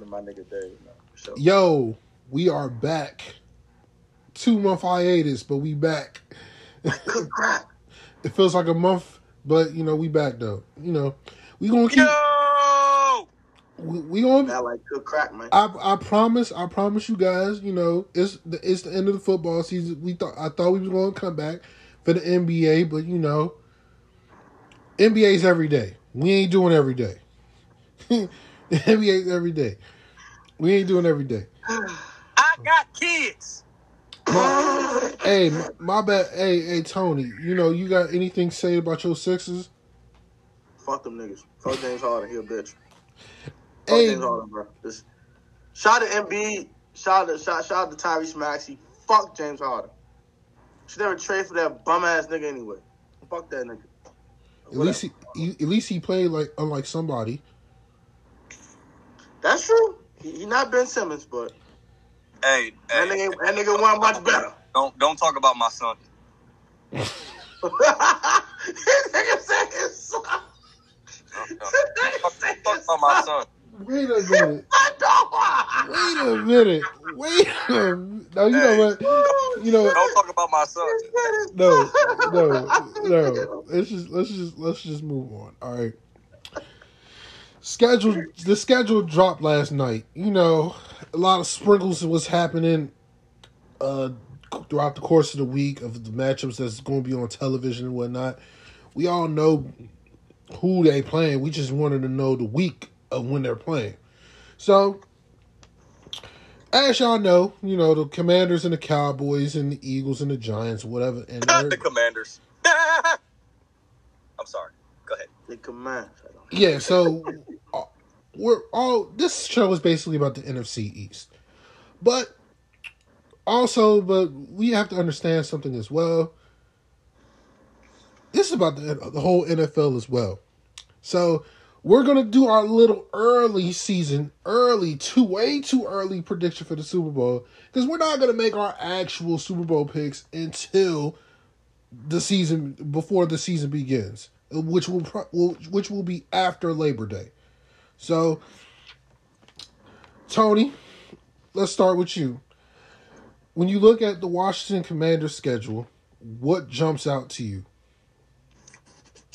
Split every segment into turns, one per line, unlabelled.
to my nigga Dave. You for sure.
Yo, we are back. Two month hiatus, but we back.
Good crap.
It feels like a month, but you know we back though. You know we gonna keep.
Yo!
We, we gonna.
That like good crack, man.
I I promise I promise you guys. You know it's the it's the end of the football season. We thought I thought we was gonna come back for the NBA, but you know NBA's every day. We ain't doing every day. the NBA's every day. We ain't doing every day.
I got kids.
My, hey, my, my bad. Hey, hey, Tony. You know you got anything to say about your Sixers?
Fuck them niggas. Fuck James Harden. He a bitch. Fuck
Hey,
James Harden, bro. Just shout to Embiid. Shout to shout, shout to Tyrese Maxey. Fuck James Harden. Should never trade for that bum ass nigga anyway. Fuck that nigga.
at least he, he at least he played like unlike somebody.
That's true. He, he not Ben Simmons, but
Hey,
that
hey,
nigga that nigga won much better.
don't don't talk about my son.
This nigga said his son.
No, no.
This nigga
Talk,
said
talk
his
about my
son.
son.
Wait a minute.
I
Wait a minute. Wait a minute. No, you know what? You know what?
Don't talk about my son.
No, no, no. Let's just let's just let's just move on. All right. Schedule the schedule dropped last night. You know, a lot of sprinkles was happening uh throughout the course of the week of the matchups that's going to be on television and whatnot. We all know who they playing. We just wanted to know the week of when they're playing. So, as y'all know, you know the Commanders and the Cowboys and the Eagles and the Giants, whatever. And
Not the commanders. I'm sorry. Go ahead.
The command.
Yeah, so uh, we're all this show is basically about the NFC East. But also, but we have to understand something as well. This is about the, the whole NFL as well. So we're gonna do our little early season, early, too way too early prediction for the Super Bowl because we're not gonna make our actual Super Bowl picks until the season before the season begins, which will, which will be after Labor Day. So, Tony, let's start with you. When you look at the Washington Commanders schedule, what jumps out to you?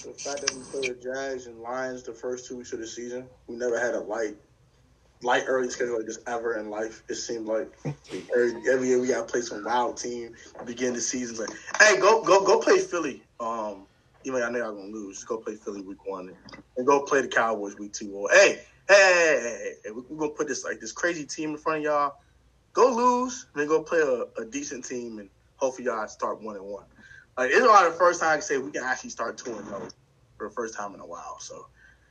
The fact that we played the Jags and Lions the first two weeks of the season, we never had a light, light early schedule like this ever in life. It seemed like every, every year we got to play some wild team. Begin the season like, hey, go go go play Philly. Um, even though I know y'all gonna lose, just go play Philly week one and go play the Cowboys week two. Or hey, hey, hey, we're gonna put this like this crazy team in front of y'all. Go lose, then go play a, a decent team, and hopefully y'all start one and one. Like it's probably the first time I can say we can actually start two and zero for the first time in a while. So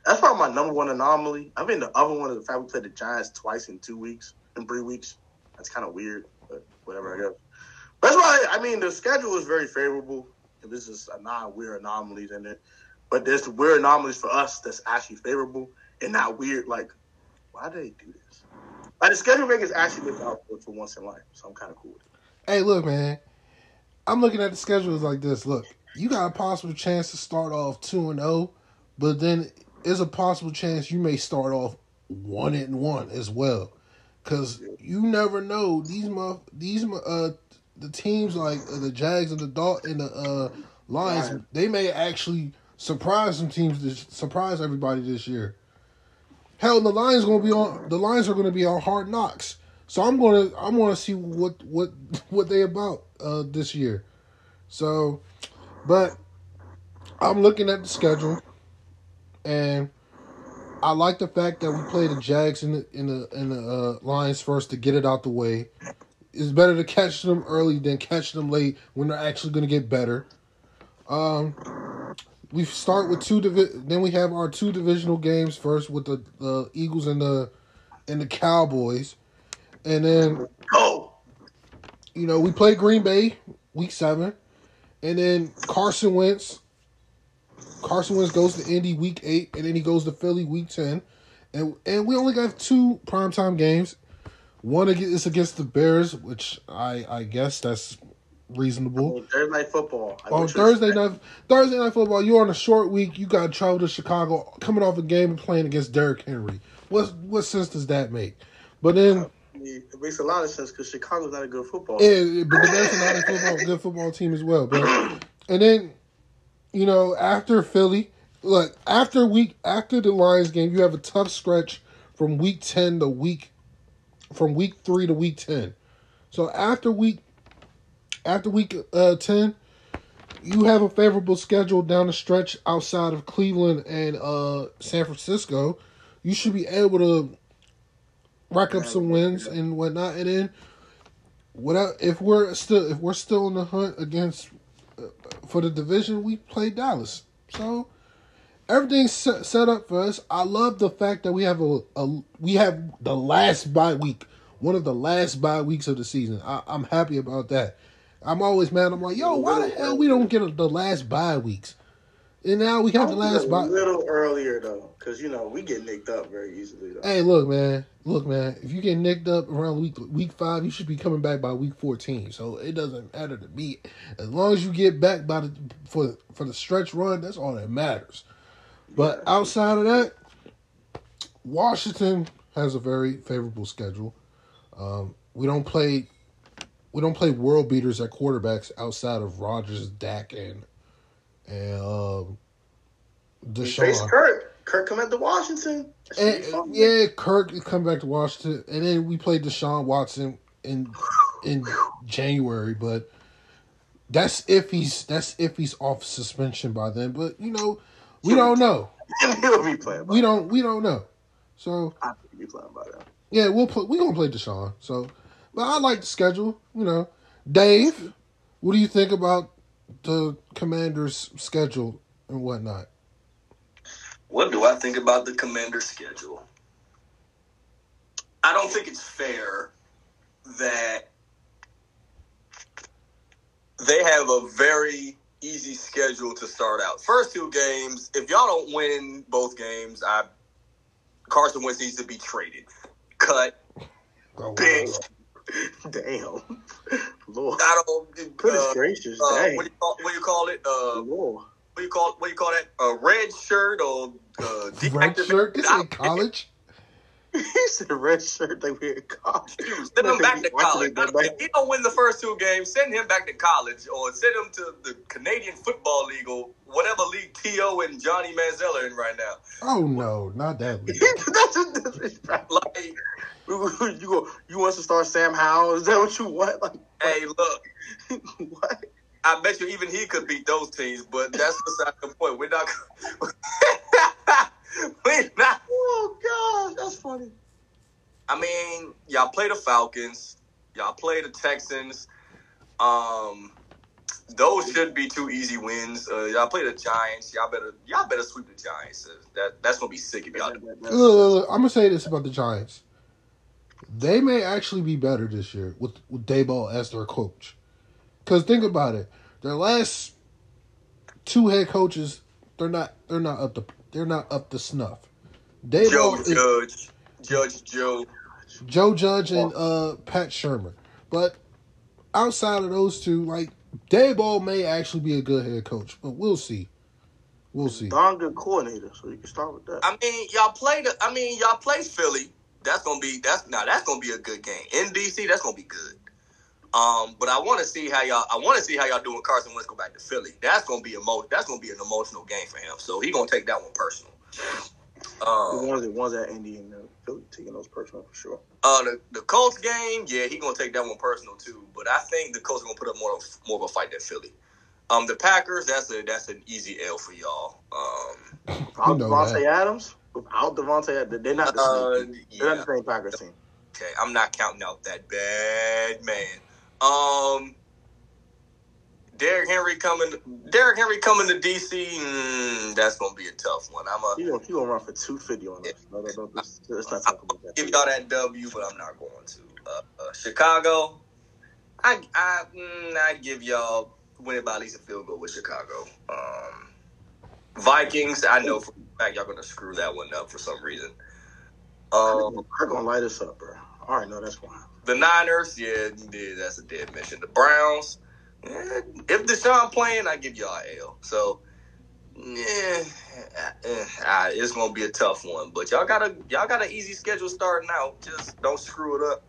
that's probably my number one anomaly. I mean, the other one is the fact we played the Giants twice in two weeks, in three weeks. That's kind of weird, but whatever, I guess. That's why I mean the schedule is very favorable. This is a non weird anomalies in it, but there's weird anomalies for us that's actually favorable and not weird. Like, why do they do this? Like the schedule makers actually look out for, once in life, so I'm kind of cool with it.
Hey, look, man. I'm looking at the schedules like this. Look, you got a possible chance to start off two and zero, but then there's a possible chance you may start off one and one as well, because you never know these muff these uh the teams like uh, the Jags and the Dalt and the uh Lions
Right.
they may actually surprise some teams this surprise everybody this year. Hell, the Lions gonna be on the Lions are gonna be on hard knocks. So I'm gonna I'm gonna see what what what they about uh this year. So, but I'm looking at the schedule, and I like the fact that we play the Jags in the in the in the uh, Lions first to get it out the way. It's better to catch them early than catch them late when they're actually going to get better. Um, we start with two divi- then we have our two divisional games first with the, the Eagles and the and the Cowboys, and then
oh,
you know, we play Green Bay week seven, and then Carson Wentz. Carson Wentz goes to Indy week eight, and then he goes to Philly week ten, and and we only got two primetime games. One is against the Bears, which I I guess that's reasonable.
Oh, Thursday night football. I oh, On to
Thursday night Thursday night football, you're on a short week. You got to travel to Chicago, coming off a game and playing against Derrick Henry. what what sense does that make? But then,
It makes a lot of sense because Chicago's not a good football.
yeah, but the Bears are not a football, good football team as well. But and then, you know, after Philly, look after week after the Lions game, you have a tough stretch from week ten to week from week three to week ten. So after week after week uh, ten, you have a favorable schedule down the stretch outside of Cleveland and uh, San Francisco. You should be able to rack up some wins and whatnot, and then without if we're still if we're still in the hunt against uh, for the division, we play Dallas. So everything's set, up for us. I love the fact that we have a, a we have the last bye week, one of the last bye weeks of the season. I, I'm happy about that. I'm always mad. I'm like, yo, why the hell we don't get the last bye weeks? And now we have the last bye.
a little earlier though, because you know we get nicked up very easily. Though.
Hey, look, man. Look, man. If you get nicked up around week week five, you should be coming back by week fourteen. So it doesn't matter to me. As long as you get back by the for for the stretch run, that's all that matters. But outside of that, Washington has a very favorable schedule. Um, we don't play we don't play world beaters at quarterbacks outside of Rodgers, Dak, and and um,
We face Kirk. Kirk come back to Washington.
And, yeah, Kirk come back to Washington, and then we played Deshaun Watson in in January, but that's if he's that's if he's off suspension by then. But you know, we don't know.
he'll be playing. By
We don't we don't know. So
I think he'll be playing by then.
yeah, we'll play. We gonna play Deshaun. So, but I like the schedule. You know, Dave, what do you think about the Commanders' schedule and whatnot?
What do I think about the commander schedule? I don't think it's fair that they have a very easy schedule to start out. First two games, if y'all don't win both games, I Carson Wentz needs to be traded. Cut.
Oh,
Big.
Damn, Lord,
I don't
goodness
uh,
gracious,
uh,
dang,
what, do you call, what do you call it? Uh,
Lord.
what do you call what do you call that? A red shirt or uh,
Red shirt. This ain't college.
he said red shirt like we in college.
Send him back to college.
it
If he don't win the first two games, send him back to college or send him to the Canadian Football League or whatever league T.O. and Johnny Manziel are in right now.
Oh no, not that. league.
That's a disrespect.
Like,
you go. You want to start Sam Howell? Is that what you want? Like
hey, look,
what?
I bet you even he could beat those teams, but that's beside the point. We're not. we're not.
Oh gosh, that's funny.
I mean, y'all play the Falcons, y'all play the Texans. Um, those should be two easy wins. Uh, y'all play the Giants. Y'all better y'all better sweep the Giants. Uh, That that's gonna be sick if y'all. do.
Look, look, look, I'm gonna say this about the Giants. They may actually be better this year with with Daboll as their coach. Because think about it, their last two head coaches, they're not they're not up to they're not up to snuff.
Joe
Daboll is
Judge, Judge Joe.
Joe Judge and uh, Pat Shurmur, but outside of those two, like Daboll may actually be a good head coach, but we'll see. We'll see.
Darn good coordinator, so you can start with that.
I mean, y'all play the. I mean, y'all play Philly. That's gonna be that's now that's gonna be a good game in DC. That's gonna be good. Um, but I want to see how y'all. I want to see how y'all doing. Carson Wentz go back to Philly. That's gonna be emo. That's gonna be an emotional game for him. So he gonna take that one personal.
the
Um,
ones that ones at Indy and uh, Philly taking those personal for sure.
uh, the the Colts game, yeah, he gonna take that one personal too. But I think the Colts are gonna put up more of more of a fight than Philly. Um, the Packers, that's a that's an easy L for y'all. Um,
Without
know
Davante
that.
Adams, without Davante, Adams, they're not the
uh,
same. team. They're not the same Packers team.
Okay, I'm not counting out that bad man. Um, Derrick Henry coming. Derrick Henry coming to DC. Mm, that's gonna be a tough one. I'm
He
gonna
gonna, gonna run for two fifty on us. No, no, no, let's, let's not talk about that.
give y'all that W, but I'm not going to. Uh, uh, Chicago. I I mm, I give y'all winning by at least a field goal with Chicago. Um, Vikings. I know for a fact y'all gonna screw that one up for some reason. Um,
They're gonna light us up, bro. All right, no, that's fine.
The Niners, yeah, yeah, that's a dead mission. The Browns, eh, if Deshaun playing, I give y'all L. So Yeah, eh, ah, it's gonna be a tough one, but y'all got a y'all got an easy schedule starting out. Just don't screw it up.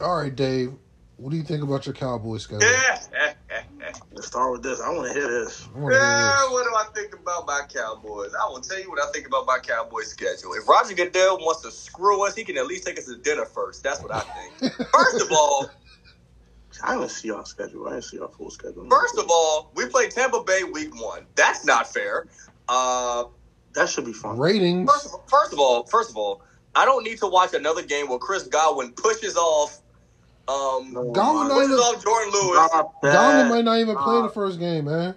All right, Dave. What do you think about your Cowboys schedule?
Let's start with this. I want to hear this.
I wanna hear
Yeah, what do I think about my Cowboys? I will tell you what I think about my Cowboys schedule. If Roger Goodell wants to screw us, he can at least take us to dinner first. That's what I think. First of all,
I didn't see our schedule. I didn't see our full schedule.
first of all, we play Tampa Bay week one. That's not fair. Uh,
that should be fun.
Ratings.
first, of, first of all, first of all, I don't need to watch another game where Chris Godwin pushes off, um,
No,
Godwin
my-
not
pushes Jourdan Lewis.
Stop.
Donald might not even play
Uh,
the first game, man.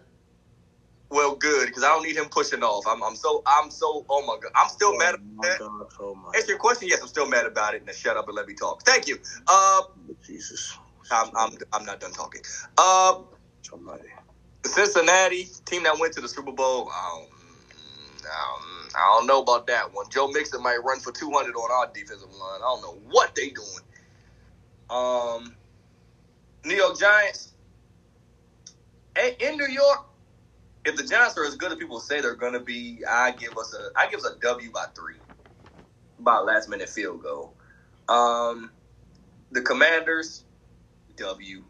Well, good because I don't need him pushing off. I'm, I'm so, I'm so. Oh my god, I'm still
Oh
mad
my
about that.
God, oh my
Answer your question. Yes, I'm still mad about it. Now shut up and let me talk. Thank you. Uh,
Jesus.
I'm, I'm, I'm not done talking. Uh,
Somebody.
Cincinnati team that went to the Super Bowl. I don't, I don't, I don't know about that one. Joe Mixon might run for 200 on our defensive line. I don't know what they doing. Um, New York Giants. In New York, if the Giants are as good as people say they're going to be, I give us a, I give us a W by three, by last minute field goal. Um, the Commanders, W.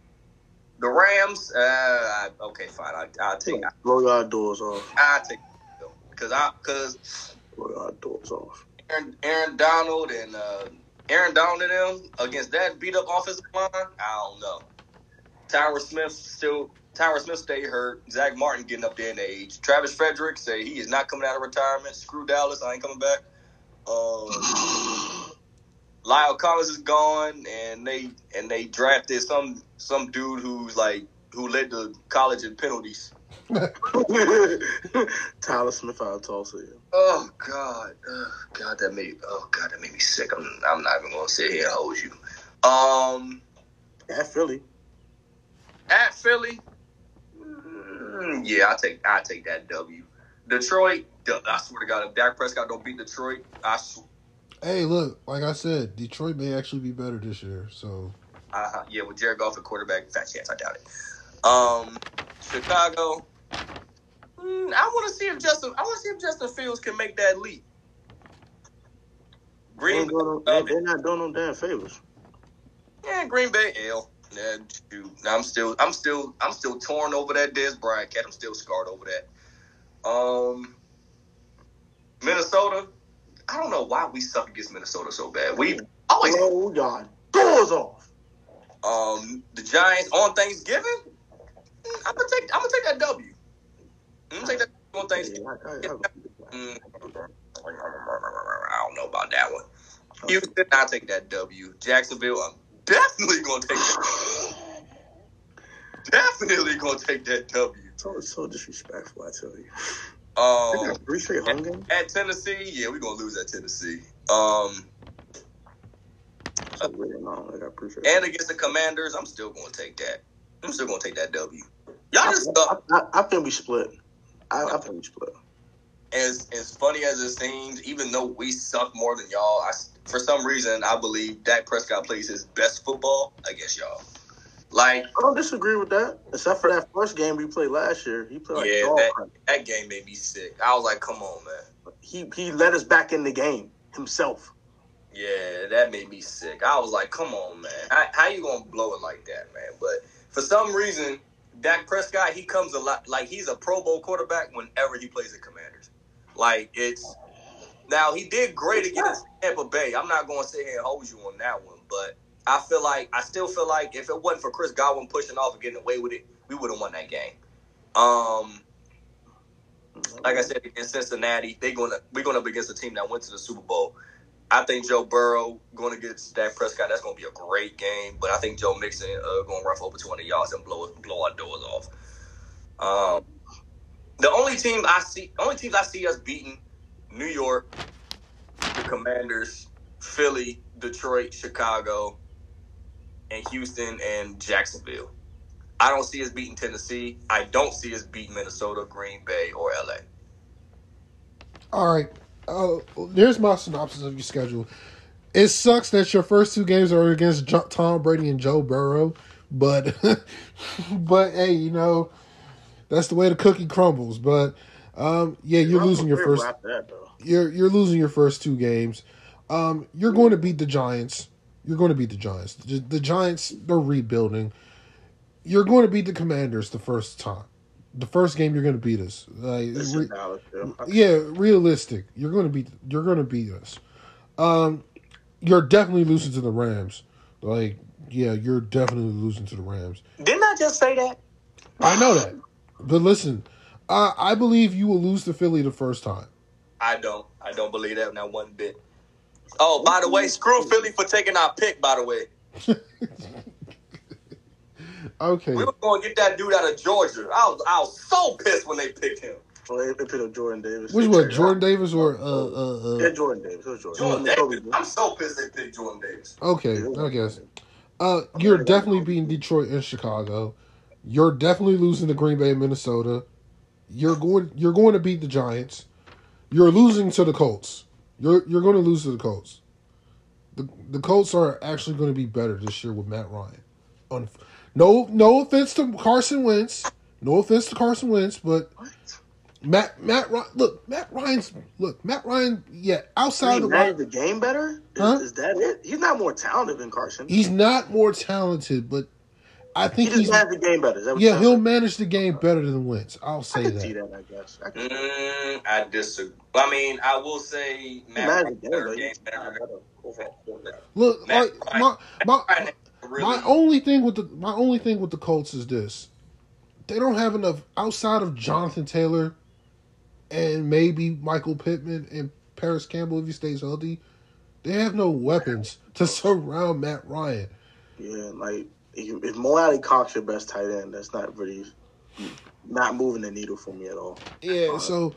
The Rams, uh, I- okay, fine. I, I'll take,
Blow your doors off.
I'll take, because I, because
Blow your doors off.
Aaron, Aaron Donald and uh, Aaron Donald and them against that beat up offensive line, I don't know. Tyron Smith still Tyron Smith stay hurt. Zack Martin getting up there in age. Travis Frederick say he is not coming out of retirement. Screw Dallas, I ain't coming back. Um, La'el Collins is gone, and they and they drafted some some dude who's like who led the college in penalties.
Tyler Smith out of Tulsa. yeah.
Oh God, oh, God, that made oh God, that made me sick. I'm I'm not even gonna sit here and hold you. Um,
At Philly.
at Philly, mm, yeah, I take I take that W. Detroit, I swear to God, if Dak Prescott don't beat Detroit, I sw-
Hey, look, like I said, Detroit may actually be better this year. So
uh, yeah, with Jared Goff at quarterback, fat chance, I doubt it. Um, Chicago, mm, I want to see if Justin, I want to see if Justin Fields can make that leap.
They
Green
ain't doing no- they- They're not doing no damn favors.
Yeah, Green Bay L. Yeah, shoot. I'm still, I'm still, I'm still torn over that Dez Bryant cat. I'm still scarred over that. Um, Minnesota. I don't know why we suck against Minnesota so bad. We always
Blow your doors off.
um the Giants on Thanksgiving. I'm gonna take, I'm gonna take that W. I'm gonna take that on Thanksgiving.
I-
Mm, I don't know about that one. Houston, I'll take that W. Jacksonville, I'm definitely gonna take that. Definitely gonna take that W.
So, so disrespectful, I tell you.
Um,
three straight home games.
at Tennessee, yeah, we're gonna lose at Tennessee. Um,
So weird. No, they got three straight.
and against the Commanders, I'm still gonna take that. I'm still gonna take that W. Y'all
I,
just
I,
suck.
I, I think we split. I, I think we split.
As as funny as it seems, even though we suck more than y'all, I, for some reason I believe Dak Prescott plays his best football against y'all. Like,
I don't disagree with that. Except for that first game we played last year. He played like
yeah, that, that game made me sick. I was like, come on, man.
He he let us back in the game himself.
Yeah, that made me sick. I was like, come on, man. How, how you gonna blow it like that, man? But for some reason, Dak Prescott, he comes a lot like he's a Pro Bowl quarterback whenever he plays the Commanders. Like it's now he did great against Tampa Bay. I'm not gonna sit here and hold you on that one, but I feel like I still feel like if it wasn't for Chris Godwin pushing off and getting away with it, we would have won that game. Um, like I said, against Cincinnati, they gonna we're going up against a team that went to the Super Bowl. I think Joe Burrow going against Dak Prescott. That's going to be a great game. But I think Joe Mixon uh, going to rough over 200 yards and blow blow our doors off. Um, the only team I see, only teams I see us beating: New York, the Commanders, Philly, Detroit, Chicago, and Houston and Jacksonville. I don't see us beating Tennessee. I don't see us beating Minnesota, Green Bay, or LA.
All right. Uh, there's my synopsis of your schedule. It sucks that your first two games are against Tom Brady and Joe Burrow, but but hey, you know That's the way the cookie crumbles. But um, yeah, you're
I'm
losing your first.
that.
You're you're losing your first two games. Um, you're going to beat the Giants. You're going to beat the Giants. The, the Giants they're rebuilding. You're going to beat the Commanders the first time. The first game you're going to beat us. Like, re-
is Dallas, too.
Yeah, realistic. You're going to beat. You're going to beat us. Um, you're definitely losing to the Rams. Like, yeah, you're definitely losing to the Rams.
Didn't I just say that?
I know that, but listen, I I believe you will lose to Philly the first time.
I don't. I don't believe that not one bit. Oh, by the way, screw Philly for taking our pick. By the way,
Okay,
we were going to get that dude out of Georgia. I was, I was so pissed when they picked him.
Well, they, they picked up Jordan Davis.
which one, Jordan. Davis or uh uh,
Yeah,
uh
Jordan Davis. It was Jordan.
Jordan
I mean,
Davis. I'm so pissed they picked Jordan Davis.
Okay, I guess. Uh, you're definitely beating Detroit and Chicago. You're definitely losing to Green Bay and Minnesota. You're going. You're going to beat the Giants. You're losing to the Colts. You're you're going to lose to the Colts. The the Colts are actually going to be better this year with Matt Ryan. On no no offense to Carson Wentz. No offense to Carson Wentz, but
What?
Matt Matt look Matt Ryan's look Matt Ryan. Yeah, outside
He
the
managed the game better? Is,
Huh?
is that it? He's not more talented than Carson.
he's not more talented, but I
He
think
just
he's
managed the game better. Is that what
Yeah,
you're
he'll manage the game better than Wentz. I'll
I
say
can see
that.
that. I guess. I
Mm, I disagree. I mean, I will say
he
Matt
managed the game
Ryan
better.
game better.
better overall quarterback.
Look,
Matt
like
Ryan-
my my
Ryan really-
my only thing with the my only thing with the Colts is this: they don't have enough outside of Jonathan Taylor and maybe Michael Pittman and Parris Campbell if he stays healthy. They have no weapons to surround Matt Ryan.
Yeah, like if if Mo Alie-Cox your best tight end, that's not really not moving the needle for me at all.
Yeah, uh, so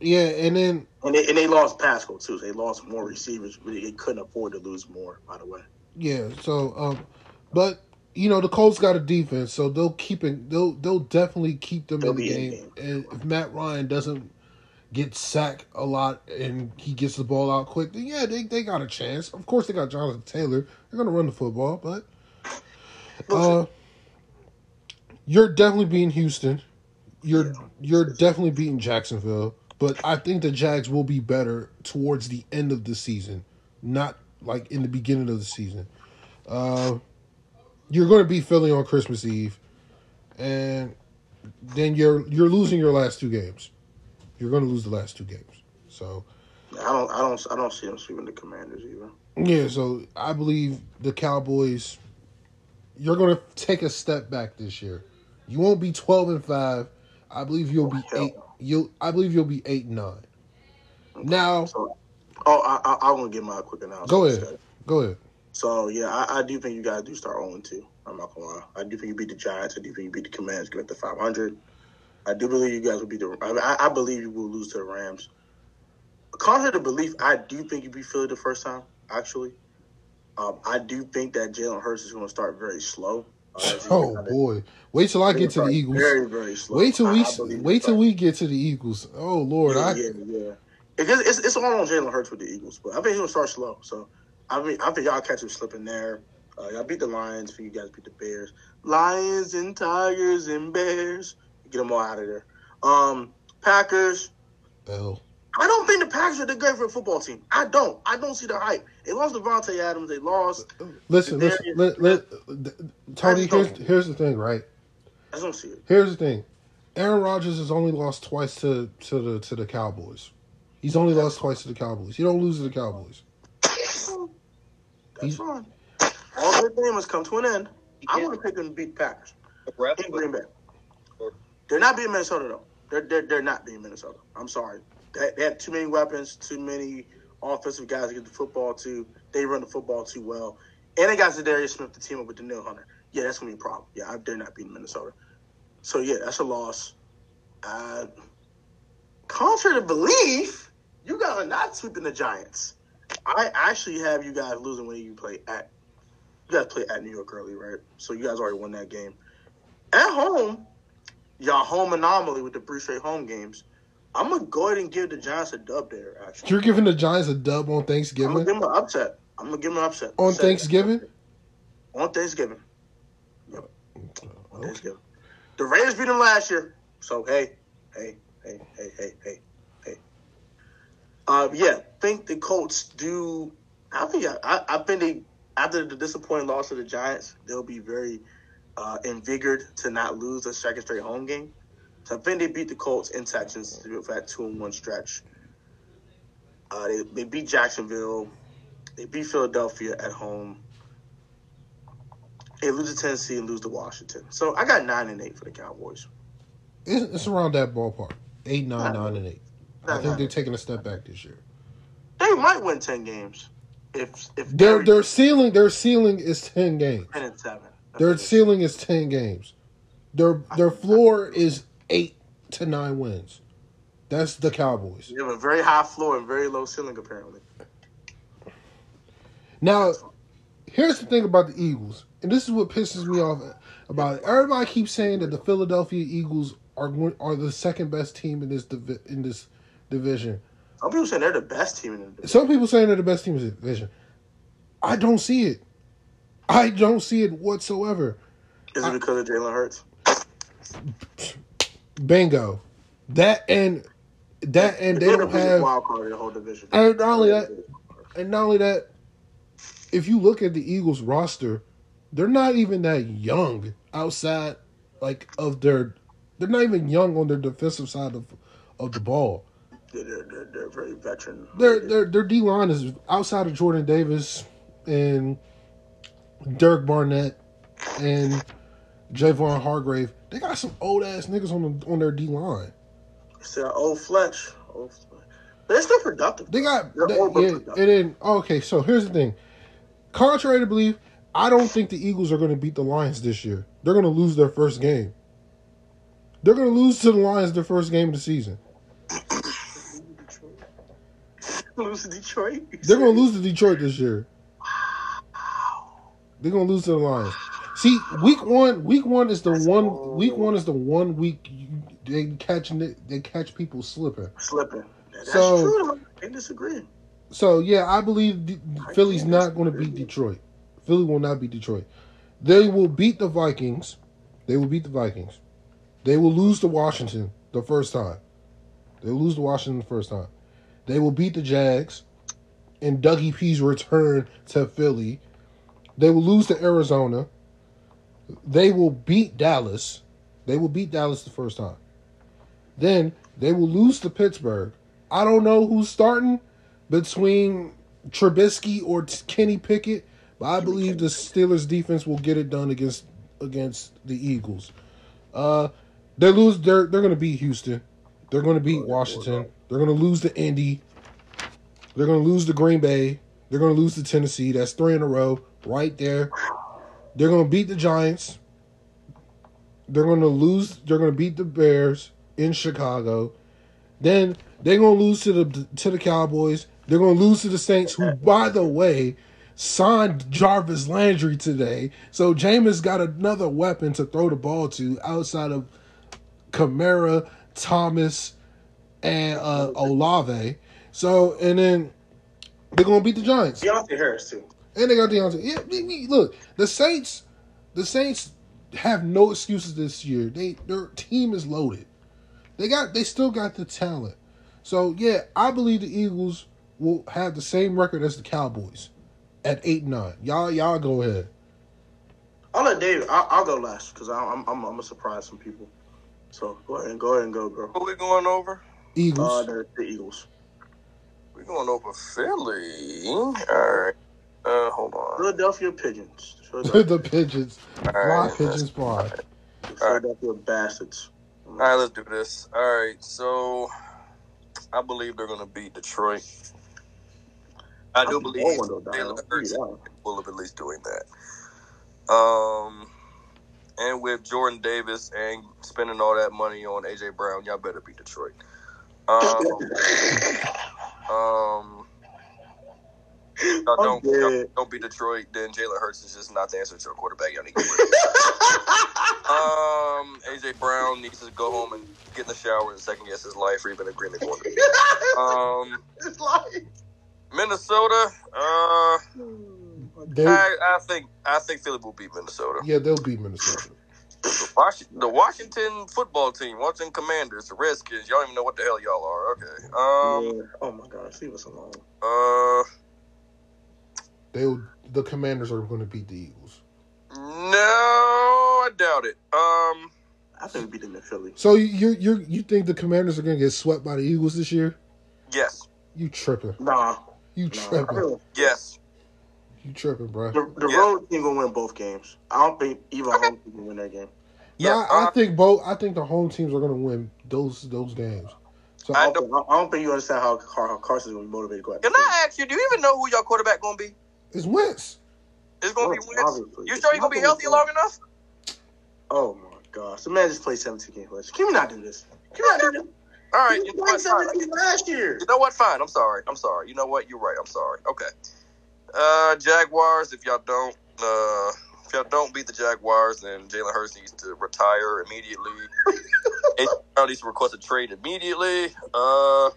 yeah, and then
And they, and they lost Pascal too. So they lost more receivers. Really, they couldn't afford to lose more. By the way,
Yeah, so um but you know the Colts got a defense, so they'll keep it they'll they'll definitely keep them in the game. And if Matt Ryan doesn't get sacked a lot and he gets the ball out quick, then yeah, they, they got a chance. Of course they got Jonathan Taylor. They're gonna run the football, but uh you're definitely beating Houston. You're you're definitely beating Jacksonville. But I think the Jags will be better towards the end of the season, not like in the beginning of the season. Uh, you're going to beat Philly on Christmas Eve, and then you're you're losing your last two games. You're going to lose the last two games. So
I don't, I don't, I don't see them sweeping the Commanders either.
yeah, so I believe the Cowboys. You're going to take a step back this year. You won't be twelve and five. I believe you'll be eight. You'll I believe you'll be eight and nine. Now
So, oh, I, I, I'm gonna give my quick announcement.
go ahead. Go ahead.
So yeah, I, I do think you guys do start 0 2. I'm not gonna lie. I do think you beat the Giants. I do think you beat the Commanders, get to 500. I do believe you guys will beat the. I, I, I believe you will lose to the Rams. Contrary to belief, I do think you beat Philly the first time. Actually, um, I do think that Jalen Hurts is going to start very slow. Uh,
Oh
kinda-
boy! Wait till I get to the Eagles.
Very very slow.
Wait till we
I
wait till we get to the Eagles. Oh Lord,
yeah,
I
yeah, yeah. Because it's it's all on Jalen Hurts with the Eagles, but I think gonna start slow. So I mean, I think y'all catch him slipping there. Uh, y'all beat the Lions. I think you guys beat the Bears. Lions and Tigers and Bears. Get them all out of there. Um, Packers.
L.
I don't think the Packers are the great for a football team. I don't. I don't see the hype. They lost Davante Adams. They lost.
Listen,
There
listen,
is-
let, let, Tony. Here's here's the thing, right?
I don't see it.
Here's the thing. Aaron Rodgers has only lost twice to to the to the Cowboys. He's only lost twice to the Cowboys. He don't lose to the Cowboys.
That's
He's-
fine. All good thing must come to an end. I want to pick them to beat the Packers. In Green Bay. They're not being Minnesota though. They're they're, they're not being Minnesota. I'm sorry. They, they have too many weapons, too many offensive guys to get the football to. They run the football too well, and they got Za'Darius Smith to team up with Danielle Hunter. Yeah, that's gonna be a problem. Yeah, I- they're not beating Minnesota. So yeah, that's a loss. Uh, contrary to belief, you guys are not sweeping the Giants. I actually have you guys losing when you play at. You guys play at New York early, right? So you guys already won that game. At home, y'all home anomaly with the three straight home games. I'm gonna go ahead and give the Giants a dub there. Actually,
You're giving the Giants a dub on Thanksgiving.
I'm gonna give them an upset. I'm gonna give them an upset
On
Upset.
Thanksgiving?
On Thanksgiving. Yep. On
Okay.
Thanksgiving. The Raiders beat them last year. So hey, hey, hey, hey, hey, hey. Uh, yeah, think the Colts do. I think I, I think they after the disappointing loss to the Giants, they'll be very uh, invigorated to not lose a second straight home game. So I think they beat the Colts in Texans for that two and one stretch. Uh, they, they beat Jacksonville. They beat Philadelphia at home. They lose to Tennessee and lose to Washington. So I got nine and eight for the Cowboys.
It's, it's around that ballpark. Eight, nine,
Nine.
nine, and eight. I think they're taking a step back this year.
They might win ten games if if
Their their ceiling their ceiling is ten games.
ten and seven.
Their ceiling is ten games. Their their floor is eight to nine wins. That's the Cowboys.
They have a very high floor and very low ceiling apparently.
Now, here's the thing about the Eagles, and this is what pisses me off about it. Everybody keeps saying that the Philadelphia Eagles are are the second best team in this in this division.
Some people say they're the best team in the division.
Some people saying they're the best team in the division. I don't see it. I don't see it whatsoever.
Is it because of Jalen Hurts?
Bingo. That and that and they don't have
wild card in the whole division.
And not only that, and not only that, if you look at the Eagles roster, they're not even that young outside like of their they're not even young on their defensive side of of the ball.
They're, they're, they're, very veteran.
Their their their D line is outside of Jordan Davis and Derek Barnett and Javon Hargrave. They got some old ass niggas on the, on their D line.
It's their old Fletch. Old Fletch. But they're still productive.
They got
They're
they-
overproductive.
yeah, and then okay. So here's the thing. Contrary to belief, I don't think the Eagles are going to beat the Lions this year. They're going to lose their first game. They're going to lose to the Lions their first game of the season.
lose to Detroit.
They're going to lose to Detroit this year. They're going to lose to the Lions. See, week one, week one is the one. Week one is the one week you, they catch they catch people slipping.
slipping. That's
So-
true. I disagree.
So yeah, I believe D- Philly's not going to beat Detroit. Philly will not beat Detroit. They will beat the Vikings. They will beat the Vikings. They will lose to Washington the first time. They lose to Washington the first time. They will beat the Jags, and Dougie P's return to Philly. They will lose to Arizona. They will beat Dallas. They will beat Dallas the first time. Then they will lose to Pittsburgh. I don't know who's starting between Trubisky or Kenny Pickett, but I believe the Steelers defense will get it done against against the Eagles. Uh, they lose. They're they're going to beat Houston. They're going to beat Washington. They're going to lose to Indy. They're going to lose to Green Bay. They're going to lose to Tennessee. That's three in a row, right there. They're going to beat the Giants. They're going to lose. They're going to beat the Bears in Chicago. Then they're going to lose to the to the Cowboys. They're going to lose to the Saints, who, by the way, signed Jarvis Landry today. So Jameis got another weapon to throw the ball to outside of Kamara, Thomas, and uh, Olave. So and then they're going to beat the Giants.
Deonte Harris too.
And they got Deonte. Yeah, me- me- look, the Saints, the Saints have no excuses this year. They their team is loaded. They got they still got the talent. So yeah, I believe the Eagles will have the same record as the Cowboys at eight nine. Y'all y'all go ahead.
I'll let Dave. I'll, I'll go last because I'm, I'm I'm gonna surprise some people. So go ahead and go ahead and go, girl.
Who we going over?
Eagles.
Uh, the, the Eagles.
We're going over Philly. All right. Uh, hold on.
Philadelphia Pigeons. Philadelphia,
the pigeons.
All
Fly
right.
pigeons fly.
Philadelphia Bastards.
All right, let's do this. All right, so I believe they're going to beat Detroit. I do
I'm
believe
going.
Jalen
I'll
Hurts will of at least doing that. Um, and with Jordan Davis and spending all that money on AJ Brown, y'all better beat Detroit. Um, um,
I'm
don't, y'all don't beat Detroit, then Jalen Hurts is just not the answer to your quarterback. Y'all need to get rid of. Um, AJ Brown needs to go home and get in the shower and second guess his life or even agree the corner. Um,
it's like.
Minnesota. Uh,
They,
I, I think I think Philly will beat Minnesota.
yeah, they'll beat Minnesota.
The, the Washington football team, Washington Commanders, the Redskins. Y'all don't even know what the hell y'all are. Okay. Um.
Yeah. Oh my gosh, leave us alone.
Uh.
They the Commanders are going to beat the Eagles.
No, I doubt it. Um.
I think we beat them in Philly.
So you you you think the Commanders are going to get swept by the Eagles this year?
Yes.
You tripping?
Nah,
You
nah.
tripping?
I really-
Yes.
You tripping, bro?
The, the
Yeah.
road team gonna win both games. I don't think even home team can win that game.
Yeah.
No, I, I
uh,
think both. I think the home teams are going to win those those games. So
I
I
don't, think, I don't think you understand how, Car- how Carson's gonna be motivated to go out.
Can I ask you? Do you even know who your quarterback gonna be?
it's Wentz.
It's gonna
Wentz,
be Wentz.
obviously.
You sure you gonna be healthy long enough?
Oh my gosh, the man just played 17 games last. Can we not do this? Can we not do this?
All right.
He
You know
played
what?
17 last year.
You know what? Fine. I'm sorry. I'm sorry. You know what? You're right. I'm sorry. Okay. Uh, Jaguars. If y'all don't, uh, if y'all don't beat the Jaguars, then Jalen Hurts needs to retire immediately. and needs to request a trade immediately. Uh,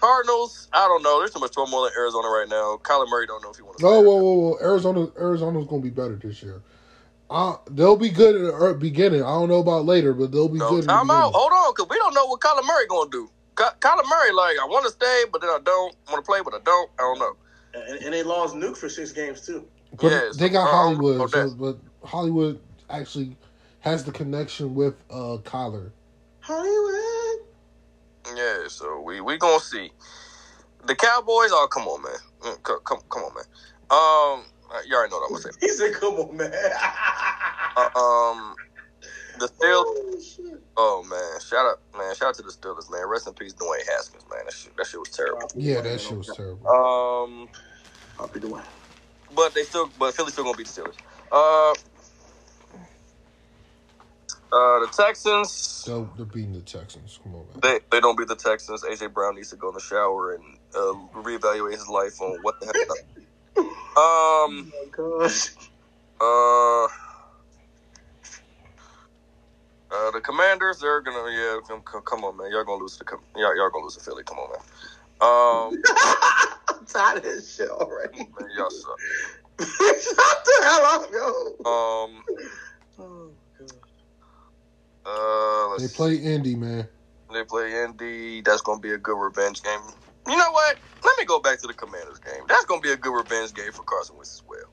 Cardinals. I don't know. There's too much turmoil in Arizona right now. Kyler Murray don't know if he wants to.
Oh, whoa, whoa, whoa! Arizona, Arizona's going to be better this year. Uh, they'll be good at the beginning. I don't know about later, but they'll be
No,
good.
time out. Hold on, because we don't know what Kyler Murray gonna do. Ky- Kyler Murray, like, I want to stay, but then I don't. want to play, but I don't. I don't know.
And, and they lost Nuke for six games too.
But
Yeah,
they got
I don't
Hollywood, so, but Hollywood actually has the connection with uh Kyler.
Hollywood.
Yeah, so we we gonna see. The Cowboys, oh come on, man, Mm, come come, come on, man. Um, you already know what I'm gonna say.
He said, "Come on, man."
Uh, um, the Steelers.
Oh.
Oh man, shout out, man, shout out to the Steelers, man. Rest in peace, Dwayne Haskins, man. That shit, that shit was terrible.
Yeah, that shit was terrible.
Um,
I'll be the one.
but they still, but Philly still gonna beat the Steelers. Uh, uh, the Texans.
So they're beating the Texans. Come on, man.
They they don't beat the Texans. AJ Brown needs to go in the shower and uh, reevaluate his life on what the heck. Um.
Oh gosh.
Uh. Uh, the Commanders, they're gonna yeah, come, come, come on, man, y'all gonna lose the Com- y'all, y'all gonna lose to Philly. Come on, man. Um,
I'm tired of this shit already.
man, y'all suck.
Shut the hell up, yo.
Um,
Oh, God.
uh,
They play Indy, man.
They play Indy. That's gonna be a good revenge game. You know what? Let me go back to the Commanders game. That's gonna be a good revenge game for Carson Wentz as well.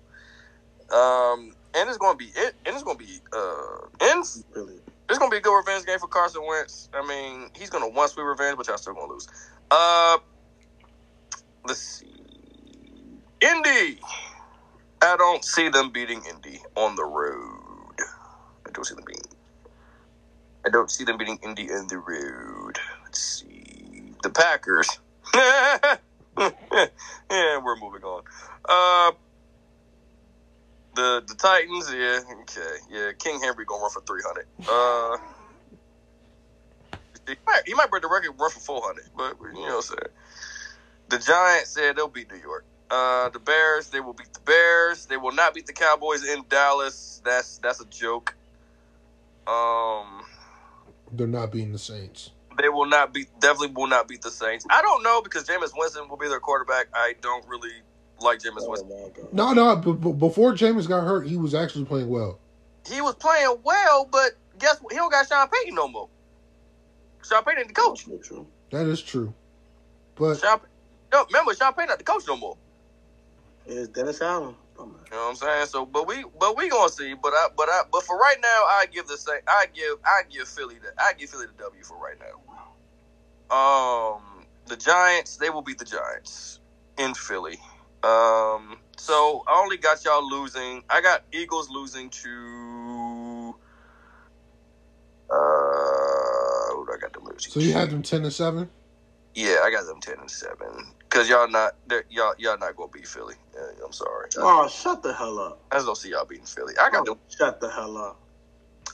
Um, and it's gonna be it, and it's gonna be uh, and
Really?
It's gonna be a good revenge game for Carson Wentz. I mean, he's gonna want sweet revenge, but y'all still gonna lose. Uh, let's see, Indy. I don't see them beating Indy on the road. I don't see them beating. I don't see them beating Indy on the road. Let's see the Packers. yeah, we're moving on. Uh, the the Titans. Yeah, okay. Yeah, King Henry gonna run for three hundred. Uh. He might, he might break the record run for 400, but you know what I'm saying. The Giants said they'll beat New York. Uh, the Bears, they will beat the Bears. They will not beat the Cowboys in Dallas. That's that's a joke. Um,
They're not beating the Saints.
they will not beat. Definitely will not beat the Saints. I don't know because Jameis Winston will be their quarterback. I don't really like Jameis
Oh,
Winston.
my
No, no. B- b- before Jameis got hurt, he was actually playing well.
He was playing well, but guess what? He don't got Sean Payton no more. Sean Payton ain't the coach.
That's true.
That is true. But
Sean, no, remember Sean Payton not the coach no more.
It's Dennis Allen. Oh.
You know what I'm saying? So, but we, but we gonna see. But I, but I, but for right now, I give the same. I give, I give Philly the, I give Philly the W for right now. Um, the Giants, they will beat the Giants in Philly. Um, so I only got y'all losing. I got Eagles losing to. Uh, who do I got them losing?
so you
to?
had them ten to seven.
Yeah, I got them ten and seven. Cause y'all not, y'all, y'all not gonna beat Philly. Yeah, I'm sorry.
Oh, shut the hell up.
I just don't see y'all beating Philly. I got them.
Oh, shut the hell up.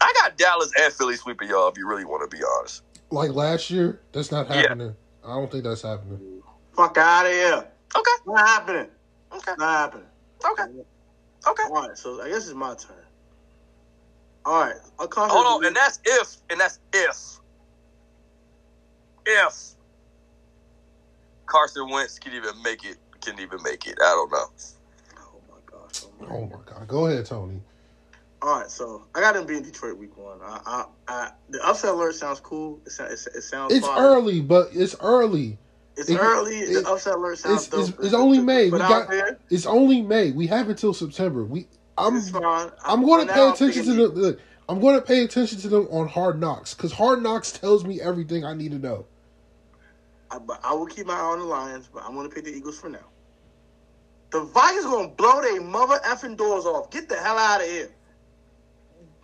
I got Dallas and Philly sweeping y'all. If you really want to be honest.
Like last year, that's not
Yeah.
happening. I don't think that's happening.
Fuck out of here.
Okay.
Not happening.
Okay.
Not happening.
Okay. Okay.
All right, so I guess it's my turn. All right. I'll call
Hold on, and that's if, and that's if, if Carson Wentz can even make it. Can even make it. I don't know.
Oh, my gosh. Oh, my
Oh my god! Go ahead, Tony.
All right, so I got them being Detroit week one. I, I, I, the upset alert sounds cool. It, sounds, it, it sounds.
It's
fire.
early, but it's early.
It's
it-
early.
it-
the upset alert sounds
It's it's,
dope.
it's only
To- to
May. We got
there,
it's only May. We have until September. We I'm
it's fine.
I'm going to pay attention to the. Look, I'm going to pay attention to them on Hard Knocks because Hard Knocks tells me everything I need to know.
I, but I will keep my eye on the Lions, but I'm going to pick the Eagles for now. The Vikings are going to blow their mother effing doors off. Get the hell out of here.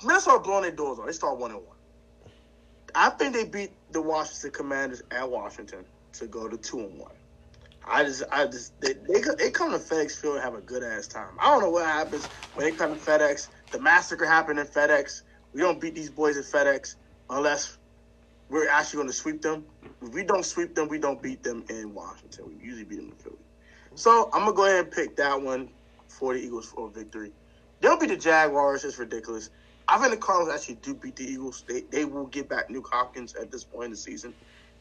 Minnesota blowing their doors off. They start one and one. I think they beat the Washington Commanders at Washington to go to two and one. I just, I just, they, they, they come to FedEx Field and have a good ass time. I don't know what happens when they come to FedEx. The massacre happened in FedEx. We don't beat these boys at FedEx unless we're actually going to sweep them. If we don't sweep them, we don't beat them in Washington. We usually beat them in Philly. So I'm gonna go ahead and pick that one for the Eagles for victory. They'll beat the Jaguars. It's ridiculous. I think the Cardinals actually do beat the Eagles. They they will get back Nuke Hopkins at this point in the season,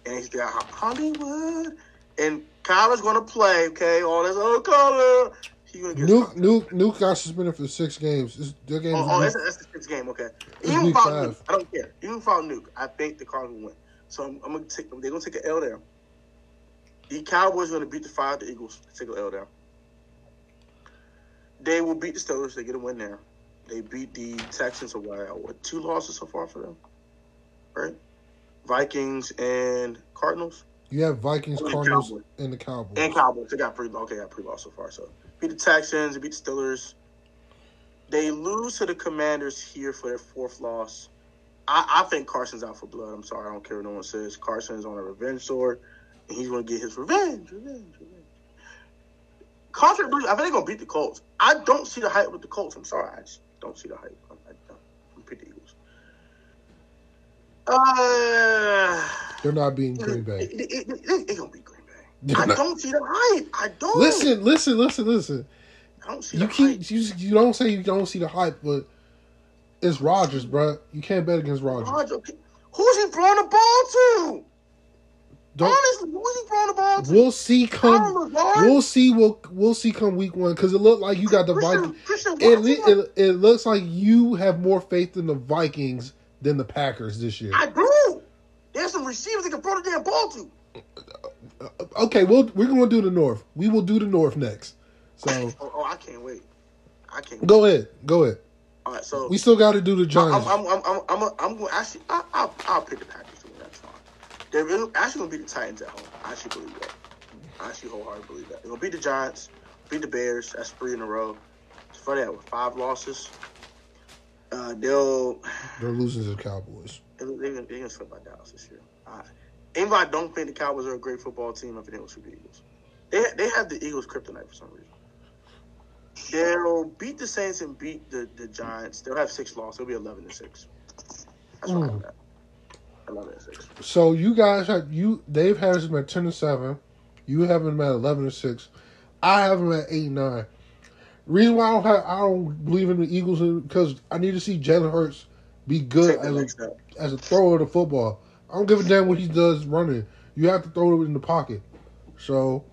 and he's got Hollywood. And Kyler's gonna play. Okay, all this other Kyler. He's gonna get
Nuke Nuke Nuke got suspended for six games. This, their games.
Oh, oh that's, that's the sixth game. Okay.
It's
Even
week
without
five.
Nuke, I don't care. Even without Nuke, I think the Cardinals will win. So I'm, I'm gonna take. them. They're gonna take an L there. The Cowboys are gonna beat the five the Eagles. Take an L there. They will beat the Steelers. They get a win there. They beat the Texans a while. What two losses so far for them? Right. Vikings and Cardinals
you have Vikings,
And
Cardinals,
Cowboys.
and the Cowboys.
and Cowboys. They got pretty okay. Got pretty lost so far. So beat the Texans. Beat the Steelers. They lose to the Commanders here for their fourth loss. I, I think Carson's out for blood. I'm sorry. I don't care what no one says. Carson's on a revenge sword, and he's going to get his revenge. Revenge. Revenge. Carson, I think they're going to beat the Colts. I don't see the hype with the Colts. I'm sorry. I just don't see the hype. I, I don't. I'm pick the Eagles. Uh,
They're not beating Green Bay.
They're to beat Green Bay. I don't see the hype. I don't.
Listen, listen, listen, listen.
I don't see
You
the
keep
hype.
you you don't say you don't see the hype, but it's Rodgers, bro. You can't bet against Rodgers.
Roger. Who's he throwing the ball to?
Don't.
Honestly, who's he throwing the ball to?
We'll see come. We'll see. We'll we'll see come week one because it looked like you got the
Christian,
Vikings.
Christian
It, it it looks like you have more faith in the Vikings than the Packers this year.
I do. There's some receivers that can throw the damn ball to.
Uh, okay, we'll we're gonna do the North. We will do the North next. So
Oh, oh I can't wait. I can't. Wait.
go ahead, go ahead.
All right, so
We still got to do the Giants.
I'm, I'm, I'm, I'm, I'm, I'm going. Actually, I, I'll, I'll pick the Packers. to. That's fine. They're really, actually going to beat the Titans at home. I actually believe that. I actually wholeheartedly believe that. They're going to beat the Giants, beat the Bears. That's three in a row. It's funny that with five losses, uh, they'll
They're losing to the Cowboys.
they're, they're, gonna- they're going to slip by Dallas this year. I, even though I don't think the Cowboys are a great football team, I think they'll sweep the Eagles. They they have the Eagles kryptonite for some reason. They'll beat the Saints and beat the, the Giants. They'll have six losses. They'll be eleven to six. That's what I have that. Eleven to six.
So you guys have you. Dave has them at ten and seven. You have them at eleven and six. I have them at eight and nine. Reason why I don't have I don't believe in the Eagles is because I need to see Jalen Hurts be good as a as a thrower of the football. I don't give a damn what he does running. You have to throw it in the pocket. So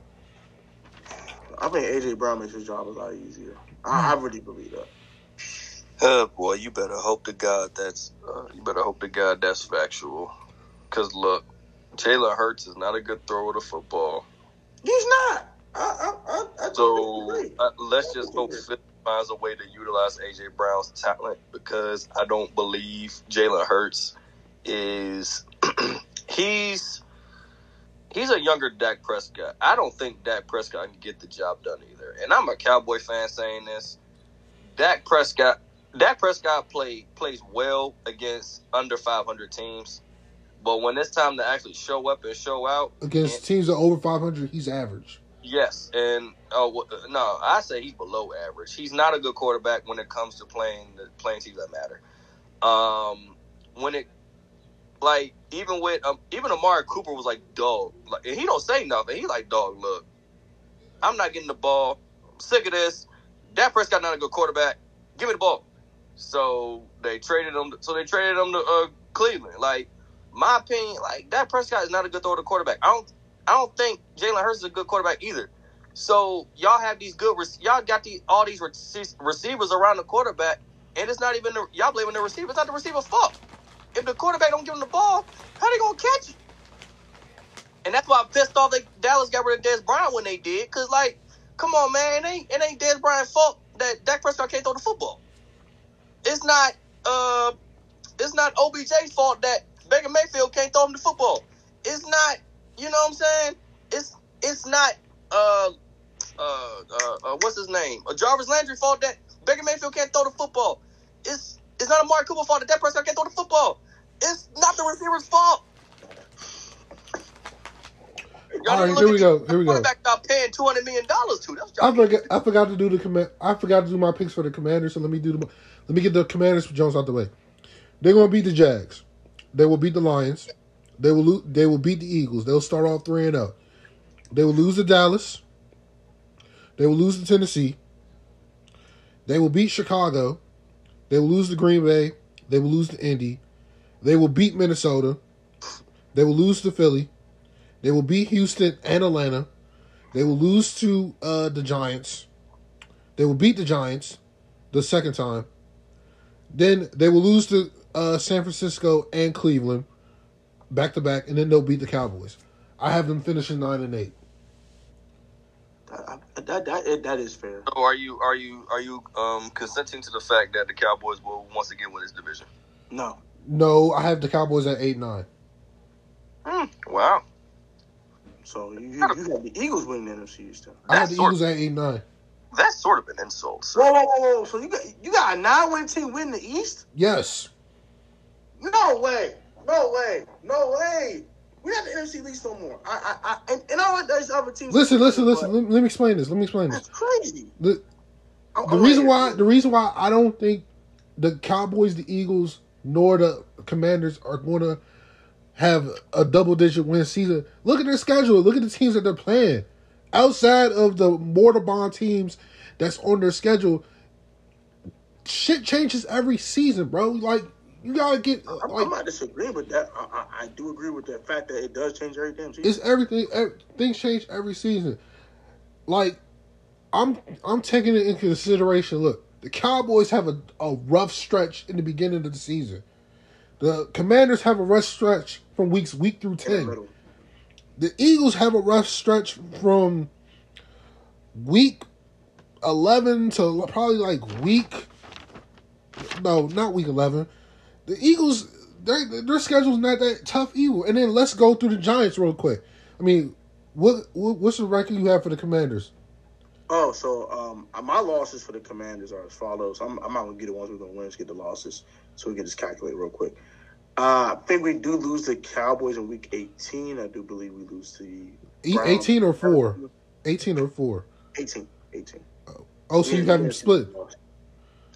I think AJ Brown makes his job a lot easier. I, I really believe that.
Oh boy, you better hope to God that's uh, you better hope to God that's factual. Cause look, Jalen Hurts is not a good thrower of the football.
He's not. I I I, I
So uh, let's just hope Phil finds a way to utilize AJ Brown's talent because I don't believe Jalen Hurts is he's he's a younger Dak Prescott. I don't think Dak Prescott can get the job done either. And I'm a Cowboy fan saying this. Dak Prescott Dak Prescott play plays well against under 500 teams. But when it's time to actually show up and show out,
against teams that over five hundred, he's average.
Yes, and oh wh- no, I say he's below average. He's not a good quarterback when it comes to playing the playing teams that matter. Um, when it like even with um, even Amari Cooper was like dog, like and he don't say nothing. He like dog. Look, I'm not getting the ball. I'm sick of this. Dak Prescott not a good quarterback. Give me the ball. So they traded him. So they traded him to uh, Cleveland. Like my opinion, like Dak Prescott is not a good thrower to quarterback. I don't. I don't think Jalen Hurts is a good quarterback either. So y'all have these good. Y'all got the all these rec- receivers around the quarterback, and it's not even the, y'all blaming the receiver. It's not the receiver's fault. If the quarterback don't give him the ball, how they gonna catch it? And that's why I'm pissed off that Dallas got rid of Dez Bryant when they did. Cause like, come on, man, it ain't it ain't Dez Bryant's fault that Dak Prescott can't throw the football. It's not uh, it's not OBJ's fault that Baker Mayfield can't throw him the football. It's not, you know what I'm saying? It's it's not uh uh uh, uh what's his name? A Jarvis Landry fault that Baker Mayfield can't throw the football. It's it's not a Mark Cooper fault that that person can't throw the football. It's not the receiver's fault. Y'all
All right, here we go. Here we go.
Quarterback got paying two hundred million dollars to. That's
I forgot. I forgot to do the command. I forgot to do my picks for the Commanders. So let me do the. Let me get the Commanders for Jones out the way. They're going to beat the Jags. They will beat the Lions. They will. Lo- they will beat the Eagles. They'll start off three and zero. They will lose to Dallas. They will lose to Tennessee. They will beat Chicago. They will lose to Green Bay. They will lose to Indy. They will beat Minnesota. They will lose to Philly. They will beat Houston and Atlanta. They will lose to uh, the Giants. They will beat the Giants the second time. Then they will lose to uh, San Francisco and Cleveland back to back, and then they'll beat the Cowboys. I have them finishing nine and eight.
That, that, that, that is fair.
So are you are you are you um consenting to the fact that the Cowboys will once again win this division?
No.
No, I have the Cowboys at eight nine.
Hmm. Wow.
So you, you, you have the Eagles winning the NFC East.
I have
That's
the
sort-
Eagles at eight nine.
That's sort of an insult. So.
Whoa, whoa, whoa, whoa! So you got you got a nine win team win the East?
Yes.
No way! No way! No way! We not the NFC East no more. I, I, I and, and all there's other teams.
Listen, listen, listen. Let, let me explain this. Let me explain this.
That's crazy.
The, the
I'm
reason why the reason why I don't think the Cowboys, the Eagles, nor the Commanders are going to have a double digit win season. Look at their schedule. Look at the teams that they're playing. Outside of the mortar bond teams that's on their schedule, shit changes every season, bro. Like you gotta get
I'm, I'm
like
not disagreeing with that. I, I, I do agree with the fact that it does change every damn season.
it's everything. ev- Things change every season. Like I'm I'm taking it into consideration. Look, the Cowboys have a, a rough stretch in the beginning of the season. The Commanders have a rough stretch from weeks week through ten. The Eagles have a rough stretch from week eleven to probably like week. No, not week eleven. The Eagles, their their schedule's not that tough either. And then let's go through the Giants real quick. I mean, what, what what's the record you have for the Commanders?
Oh, so um, my losses for the Commanders are as follows. I'm, I'm not gonna get the ones we're gonna win. Let's get the losses, so we can just calculate real quick. Uh, I think we do lose the Cowboys in Week 18. I do believe we lose to the Browns.
Eighteen or four? Eighteen or four?
18. 18.
Oh, so you have them split.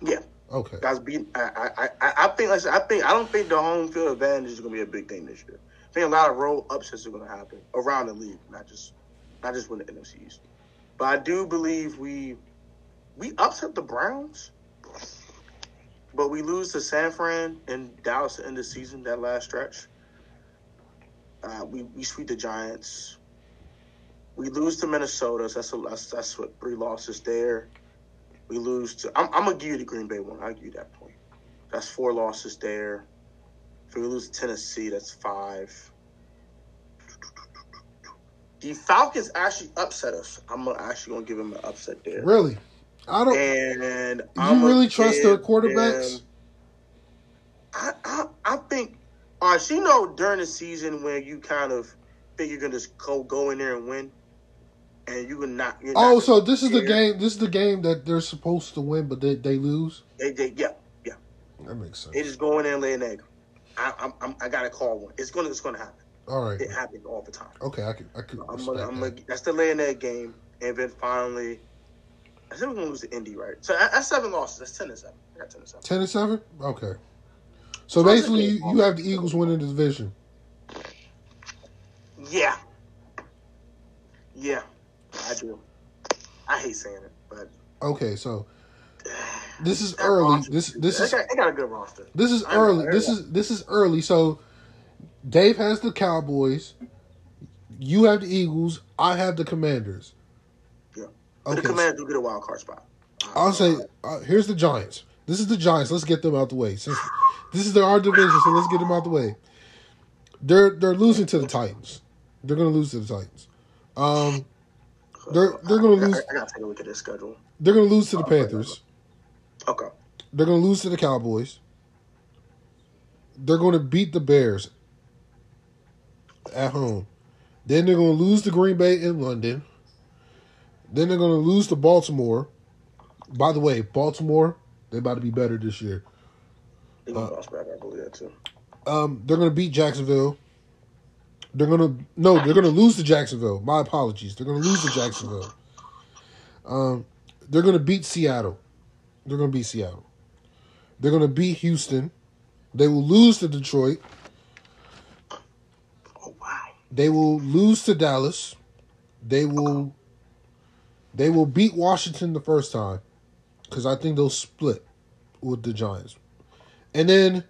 Yeah,
Okay.
guys. Beat. I, I, I, think. Listen, I think. I don't think the home field advantage is gonna be a big thing this year. I think a lot of road upsets are gonna happen around the league, not just, not just win the NFC East. But I do believe we, we upset the Browns, but we lose to San Fran and Dallas the end the season. That last stretch. Uh, we we sweep the Giants. We lose to Minnesota. So that's a, that's that's what three losses there. We lose to. I'm, I'm gonna give you the Green Bay one. I'll give you that point. That's four losses there. If we lose to Tennessee, that's five. The Falcons actually upset us. I'm actually gonna give them an upset there.
Really? I don't.
And
You
I'ma
really trust their quarterbacks?
I, I I think. All right, so you know during the season when you kind of think you're gonna just go go in there and win, and you can not.
Oh,
not
so this is the game. This is the game that they're supposed to win, but they they lose.
They, they, yeah, yeah.
That makes sense.
They just go in there and lay an egg. I, I'm, I'm, I gotta call one. It's gonna, it's gonna happen.
All right.
It happens all the time.
Okay, I could I could
I'm gonna, I'm
that.
gonna, that's the lay an egg game, and then finally, I think we're gonna lose to Indy, right? So that's seven losses. That's ten to seven. I got ten to seven.
Ten and seven. Okay. So
So
basically, you, you have the Eagles winning the division.
Yeah, yeah, I do. I hate saying it, but
Okay, so this is early.
roster-
This this
they
is
got, they got a good roster.
this is early. This is this is early. So Dave has the Cowboys. You have the Eagles. I have the Commanders.
Yeah.
Okay.
the Commanders do get a wild card spot.
I'll say uh, here's the Giants. This is the Giants. Let's get them out the way. Since this is their our division, so let's get them out the way. They're they're losing to the Titans. They're gonna lose to the Titans. Um, They're- they're gonna
I-
lose-
I, I gotta take a look at their schedule.
they're gonna lose to the Panthers.
Okay.
They're gonna lose to the Cowboys. They're gonna beat the Bears at home. Then they're gonna lose to Green Bay in London. Then they're gonna lose to Baltimore. By the way, Baltimore, they're about to be better this year.
They gonna bounce back. I believe that too.
Um, they're gonna beat Jacksonville. They're gonna no, they're gonna lose to Jacksonville. My apologies. They're gonna lose to Jacksonville. Um, they're gonna beat Seattle. They're gonna beat Seattle. They're gonna beat Houston. They will lose to Detroit.
Oh wow.
They will lose to Dallas. They will. They will beat Washington the first time, because I think they'll split with the Giants, and then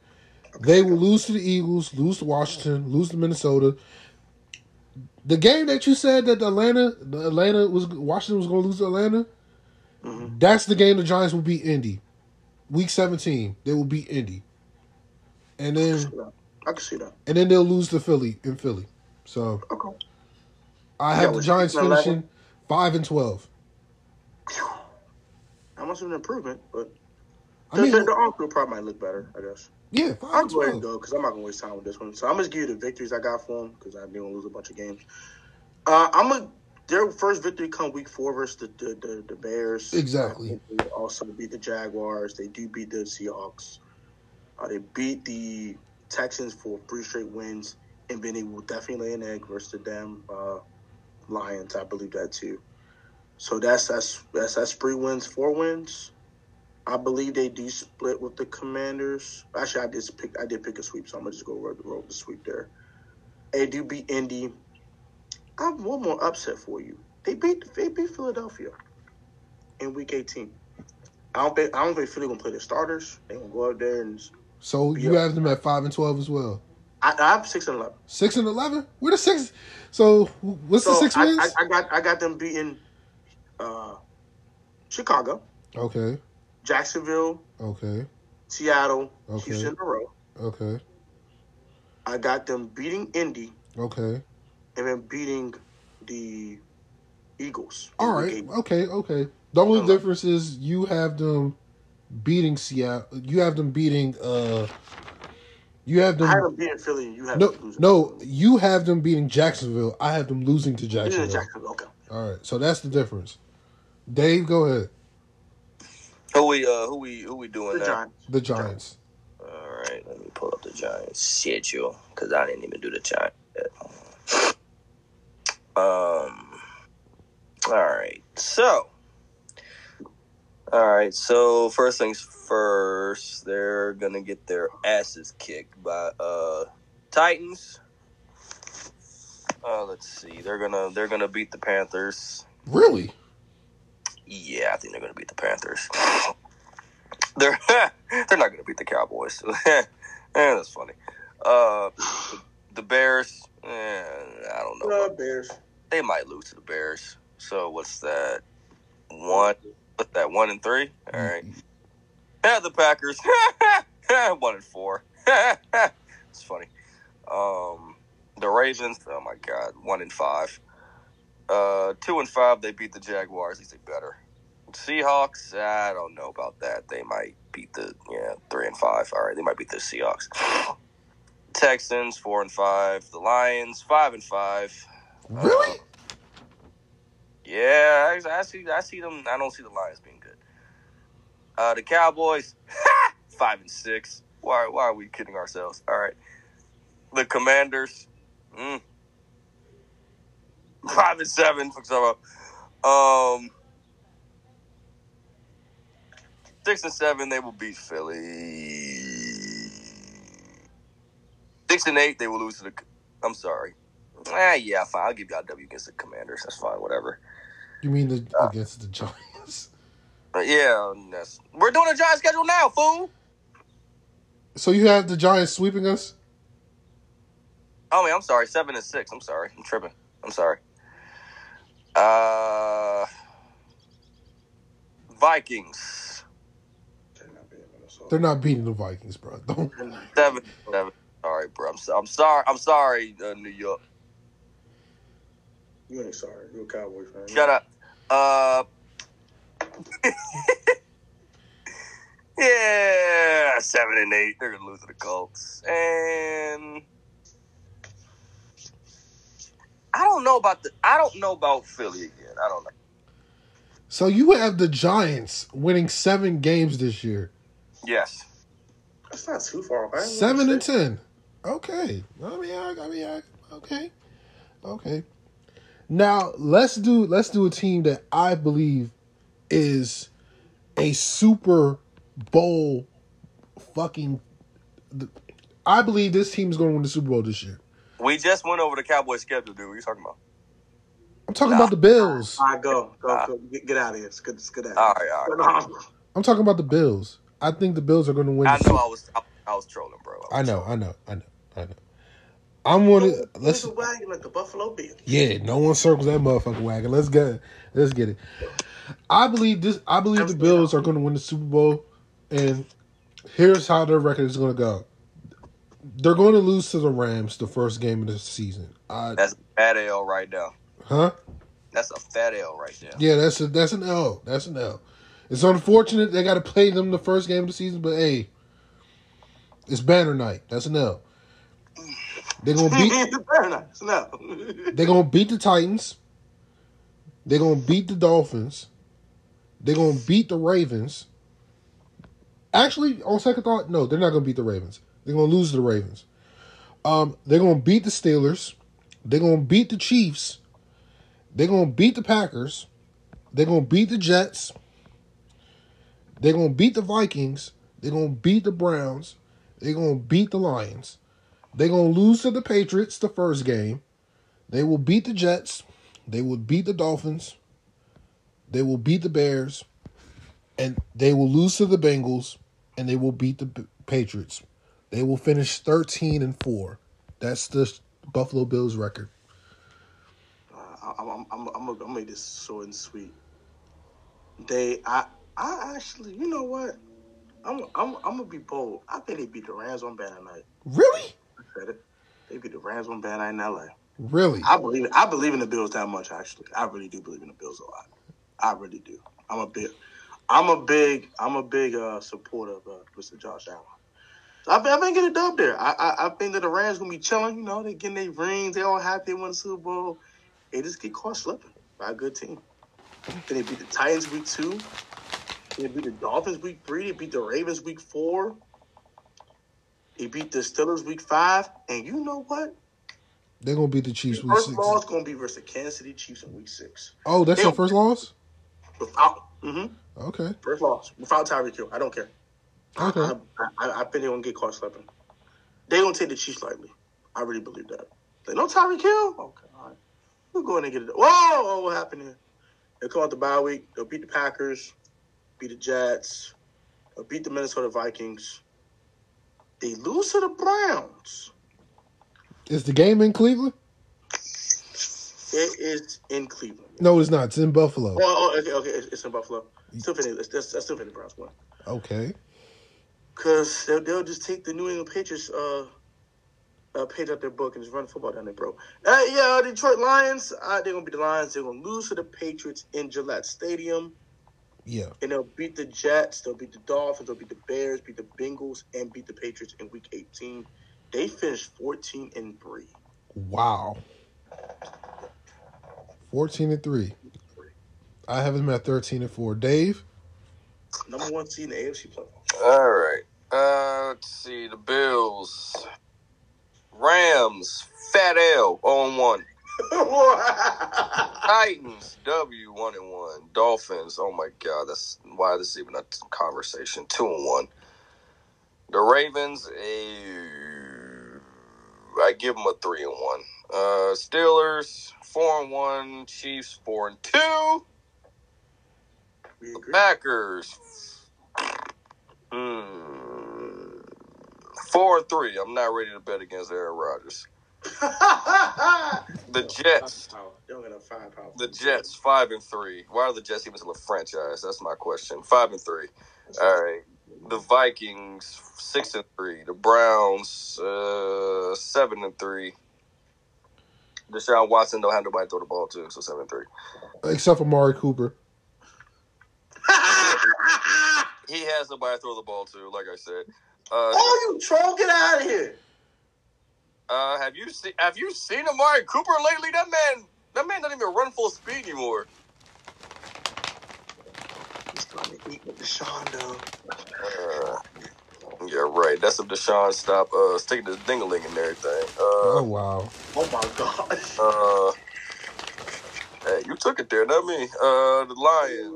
they will lose to the Eagles, lose to Washington, lose to Minnesota. The game that you said that Atlanta, the Atlanta was Washington was going to lose to Atlanta.
Mhm.
That's the game the Giants will beat Indy. Week seventeen, they will beat Indy, and
I can
then
see that. I can see that.
and then they'll lose to Philly in Philly. So
Okay.
I
Yeah,
have the Giants
it 11?
finishing five and twelve.
Not much of an improvement, but
I
the,
mean,
the, the probably might look better. I guess.
Yeah, 5
I'll
and
go ahead and go because I'm not gonna waste time with this one. So I'm gonna give you the victories I got for them because I didn't lose a bunch of games. Uh, I'm gonna their first victory come week four versus the the, the, the Bears.
Exactly.
They also beat the Jaguars. They do beat the Seahawks. Uh, they beat the Texans for three straight wins, and then they will definitely lay an egg versus the damn uh, Lions. I believe that too. So that's that's that's that's three wins, four wins. I believe they do split with the Commanders. Actually, I did pick. I did pick a sweep, so I'm gonna just go roll, roll the sweep there. They do beat Indy. I have one more upset for you. They beat they beat Philadelphia in Week 18. I don't think I don't think Philly gonna play their starters. They gonna go out there and
So you
Yeah.
have them at five and twelve as well.
I, I have six and eleven.
Six and eleven. Where the six? So what's
So
the six
I,
wins?
I, I got I got them beating uh, Chicago,
okay,
Jacksonville,
okay,
Seattle,
Okay.
Houston in a row.
okay,
I got them beating Indy
okay.
and then beating the Eagles.
All right.
18.
Okay. Okay. The only difference is you have them beating Seattle. You have them beating. uh You have them.
I have
them.
beating Philly. and You have
No,
them losing.
no. You have them beating Jacksonville. I have them losing to
Losing to
Jacksonville.
Jacksonville. Okay.
All right. So that's the difference. Dave, go ahead.
Who we uh who we who we doing
The
now?
Giants.
The Giants.
All right, let me pull up the Giants schedule because I didn't even do the Giants. Yet. Um. All right, so. All right, so first things first, they're gonna get their asses kicked by uh Titans. Uh, let's see, they're gonna they're gonna beat the Panthers.
Really?
Yeah, I think they're gonna beat the Panthers. They're they're not gonna beat the Cowboys. eh, that's funny. Uh, the, the Bears. Eh, I don't know.
Uh, Bears.
They might lose to the Bears. So what's that? One. What's that? One and three. All right. Yeah, the Packers. One and four. it's funny. Um, the Ravens. Oh my God. One and five. Uh, two and five. They beat the Jaguars. At least they better. Seahawks. I don't know about that. They might beat the yeah three and five. All right, they might beat the Seahawks. Texans four and five. The Lions five and five.
Really?
Uh, yeah, I, I see. I see them. I don't see the Lions being good. Uh, the Cowboys five and six. Why? Why are we kidding ourselves? All right. The Commanders mm, five and seven. Um, six and seven. They will beat Philly. Six and eight. They will lose to the. I'm sorry. Ah, yeah, fine. I'll give you a W against the Commanders. That's fine. Whatever.
You mean the against the Giants?
Yeah, that's, we're doing a giant schedule now, fool.
So you have the Giants sweeping us?
Oh, man, I'm sorry. Seven and six. I'm sorry. I'm tripping. I'm sorry. Uh, Vikings.
They're not beating So
They're not beating the Vikings, bro. Don't.
Seven, seven. All right, bro. I'm, so, I'm sorry. I'm sorry, uh, New York.
You ain't sorry. You're a Cowboy fan.
Shut up. Uh, yeah, seven and eight. They're gonna lose to the Colts, and I don't know about the. I don't know about Philly again. I don't know.
So you have the Giants winning seven games this year,
Yes,
That's not too far. off. I ain't
seven
gonna
and ten. Okay, I mean, I, I mean, I, okay, okay. Now let's do let's do a team that I believe is a Super Bowl fucking. I believe this team is going to win the Super Bowl this year.
we just went over the Cowboy schedule, dude. What are you talking about?
I'm talking
Nah.
about the Bills.
All right, go, go, go. Get, get out of here. It's good. It's good.
All right, all right.
I'm talking about the Bills. I think the Bills are going to win.
I know I was. I, I was trolling, bro. was
I know,
trolling.
I know, I know, I know. I'm one of let's
Let's a wagon like the Buffalo Bills.
yeah, no one circles that motherfucking wagon. Let's get let's get it. I believe this I believe the Bills are gonna win the Super Bowl and here's how their record is gonna go. They're going to lose to the Rams the first game of the season. Uh,
That's a fat L right now.
huh?
That's a fat L right there.
Yeah, that's a, that's an L. That's an L. It's unfortunate they got to play them the first game of the season, but hey, it's banner night. That's an L. They're gonna beat
nice. No.
They're gonna beat the Titans. They're gonna beat the Dolphins. They're gonna beat the Ravens. Actually, on second thought, no, they're not gonna beat the Ravens. They're gonna lose to the Ravens. Um, they're gonna beat the Steelers. They're gonna beat the Chiefs. They're gonna beat the Packers. They're gonna beat the Jets. They're gonna beat the Vikings. They're gonna beat the Browns. They're gonna beat the Lions. They're going to lose to the Patriots the first game. They will beat the Jets. They will beat the Dolphins. They will beat the Bears. And they will lose to the Bengals. And they will beat the Patriots. They will finish 13 and 4. That's the Buffalo Bills record.
Uh, I'm, I'm, I'm, I'm, gonna make this short and sweet. They, I, I actually, you know what? I'm, I'm, I'm gonna be bold. I think they beat the Rams on Banner Night.
Really?
I said it. They beat the Rams on Banner Night in LA.
Really?
I believe, I believe in the Bills that much. Actually, I really do believe in the Bills a lot. I really do. I'm a big, I'm a big, I'm a big uh, supporter of uh, Mr. Josh Allen. So I, think- I think get a dub there. I, I, I think that the Rams gonna be chilling. You know, they getting their rings. They all happy they won the Super Bowl. They just get caught slipping by a good team. Then they beat the Titans week two. They beat the Dolphins week three. He beat the Ravens week four. He beat the Steelers week five. And you know what?
They're going to beat the Chiefs week
first
6.
loss gonna be versus the Kansas City Chiefs in week six.
Oh, that's their first loss?
Without, hmm
Okay.
first loss without Tyreek Hill. I don't care.
Okay.
I, I, I think they're gonna get caught slipping. They gonna take the Chiefs lightly. I really believe that. They no Tyreek Hill. Okay, all right. We're going to get it. Whoa, whoa, what happened here? They come out the bye week. They'll beat the Packers, beat the Jets, beat the Minnesota Vikings. They lose to the Browns.
Is the game in Cleveland?
It is in Cleveland.
No, it's not. It's in Buffalo.
Oh, okay, okay. It's, in Buffalo. Still still think the Browns win.
Okay.
Cause they'll, they'll just take the New England Patriots uh, uh page out their book and just run football down there, bro. Uh, yeah, Detroit Lions. Uh, they're gonna be the Lions. They're gonna lose to the Patriots in Gillette Stadium,
Yeah.
and they'll beat the Jets. They'll beat the Dolphins. They'll beat the Bears. Beat the Bengals and beat the Patriots in Week 18. They finished 14 and three.
Wow. 14 and 3. I have them at 13 and 4. Dave?
Number one seed in the AFC playoffs.
All right. Uh, let's see. The Bills, Rams, Fat L on one. Titans, W one and one. Dolphins, oh my god, that's why this is even a conversation. Two and one. The Ravens, eh, I give them a three and one. Uh, Steelers, four and one. Chiefs, four and two. Packers, hmm, four and three. I'm not ready to bet against Aaron Rodgers. The Jets,
They don't got enough firepower.
The Jets five and three. Why are the Jets even still a franchise? That's my question. Five and three. All right. the Vikings six and three. The Browns uh, seven and three. Deshaun Watson don't have nobody throw the ball to, so seven and three.
Except for Mari Cooper.
He has nobody to throw the ball to, like I said. Uh,
oh, you troll! Get out of here.
Uh, have you seen Have you seen Amari Cooper lately? That man, that man doesn't even run full speed anymore.
He's going to eat with Deshaun though.
Uh, yeah, right. That's if Deshaun stop uh, sticking the dingaling and everything.
Oh
Uh,
wow.
Oh my gosh.
uh, hey, you took it there, not me. Uh, the Lions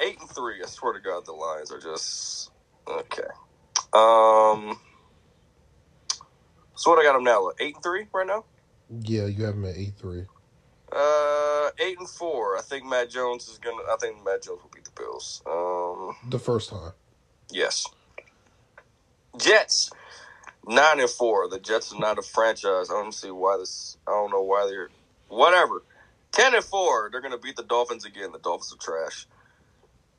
eight and three. I swear to God, the Lions are just okay. Um, so what I got them now? like, Eight and three right now.
Yeah, you have him at eight three.
Uh, eight and four. I think Mac Jones is gonna. I think Mac Jones will beat the Bills. Um,
The first time.
yes. Jets nine and four. The Jets are not a franchise. I don't see why this. I don't know why they're whatever. Ten and four. They're gonna beat the Dolphins again. The Dolphins are trash.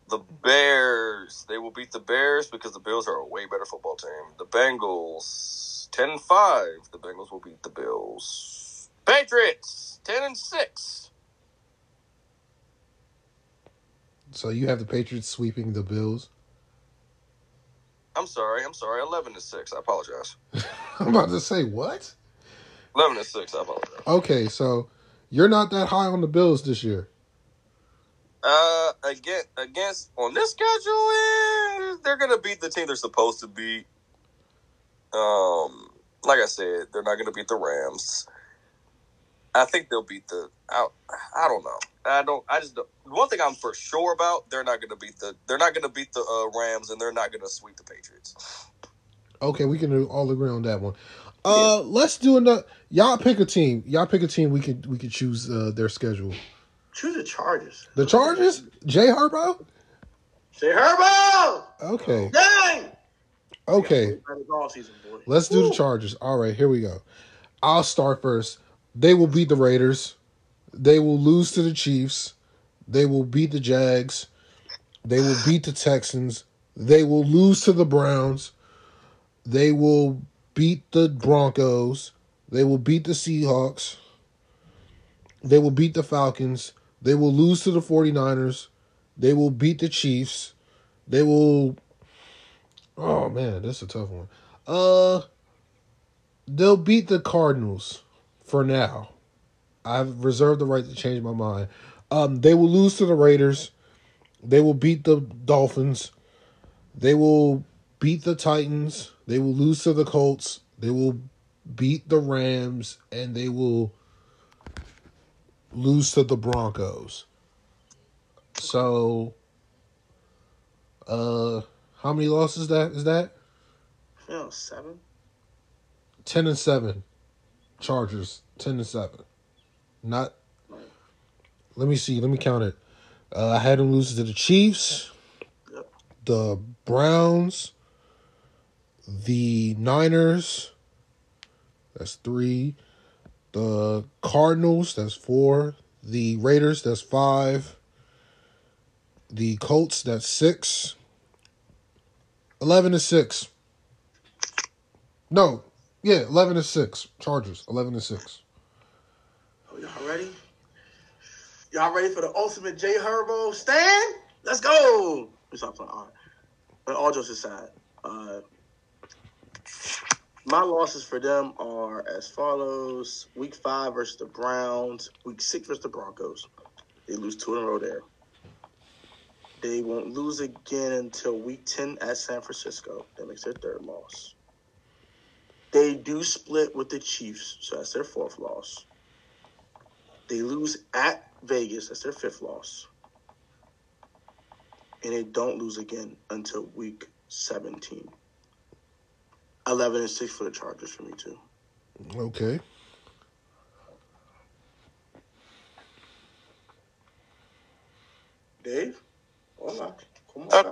The Bears. They will beat the Bears because the Bills are a way better football team. The Bengals ten and five. The Bengals will beat the Bills. Patriots ten and six.
So you have the Patriots sweeping the Bills.
I'm sorry. I'm sorry. Eleven to six. I apologize.
I'm about to say what?
Eleven to six. I apologize.
Okay, so you're not that high on the Bills this year.
Uh, again, against on this schedule, eh, they're gonna beat the team they're supposed to beat. Um, like I said, they're not gonna beat the Rams. I think they'll beat the. I, I don't know. I don't. I just. Don't, one thing I'm for sure about, they're not gonna beat the. They're not gonna beat the uh, Rams, and they're not gonna sweep the Patriots.
Okay, we can all agree on that one. Uh, let's do another. Y'all pick a team. Y'all pick a team. We could we could choose uh, their schedule.
Choose the Chargers.
The Chargers. Jay Herbo.
Say Herbo!
Okay.
Dang!
Okay.
Season.
Let's do the Chargers. All right, here we go. I'll start first. They will beat the Raiders. They will lose to the Chiefs. They will beat the Jags. They will beat the Texans. They will lose to the Browns. They will beat the Broncos. They will beat the Seahawks. They will beat the Falcons. They will lose to the 49ers. They will beat the Chiefs. They will Oh man, that's a tough one. Uh they'll beat the Cardinals for now. I've reserved the right to change my mind. Um they will lose to the Raiders. They will beat the Dolphins. They will beat the Titans. They will lose to the Colts. They will beat the Rams and they will lose to the Broncos. So uh how many losses that is that?
Know, seven.
Ten and seven. Chargers. Ten and seven. Not. Let me see. Let me count it. Uh, I had them lose to the Chiefs,
Yep.
the Browns, the Niners. That's three. The Cardinals. That's four. The Raiders. That's five. The Colts. That's six. Eleven to six. No, yeah, eleven to six. Chargers, eleven to six.
Oh, y'all ready? Y'all ready for the ultimate J Herbo stand? Let's go. Stop playing. All right. But all jokes aside, uh, my losses for them are as follows: Week five versus the Browns. Week six versus the Broncos. They lose two in a row there. They won't lose again until Week ten at San Francisco. That makes their third loss. They do split with the Chiefs, so that's their fourth loss. They lose at Vegas. That's their fifth loss. And they don't lose again until week 17. 11 and 6 for the Chargers for me, too.
Okay.
Dave? Hola. Come
Uh.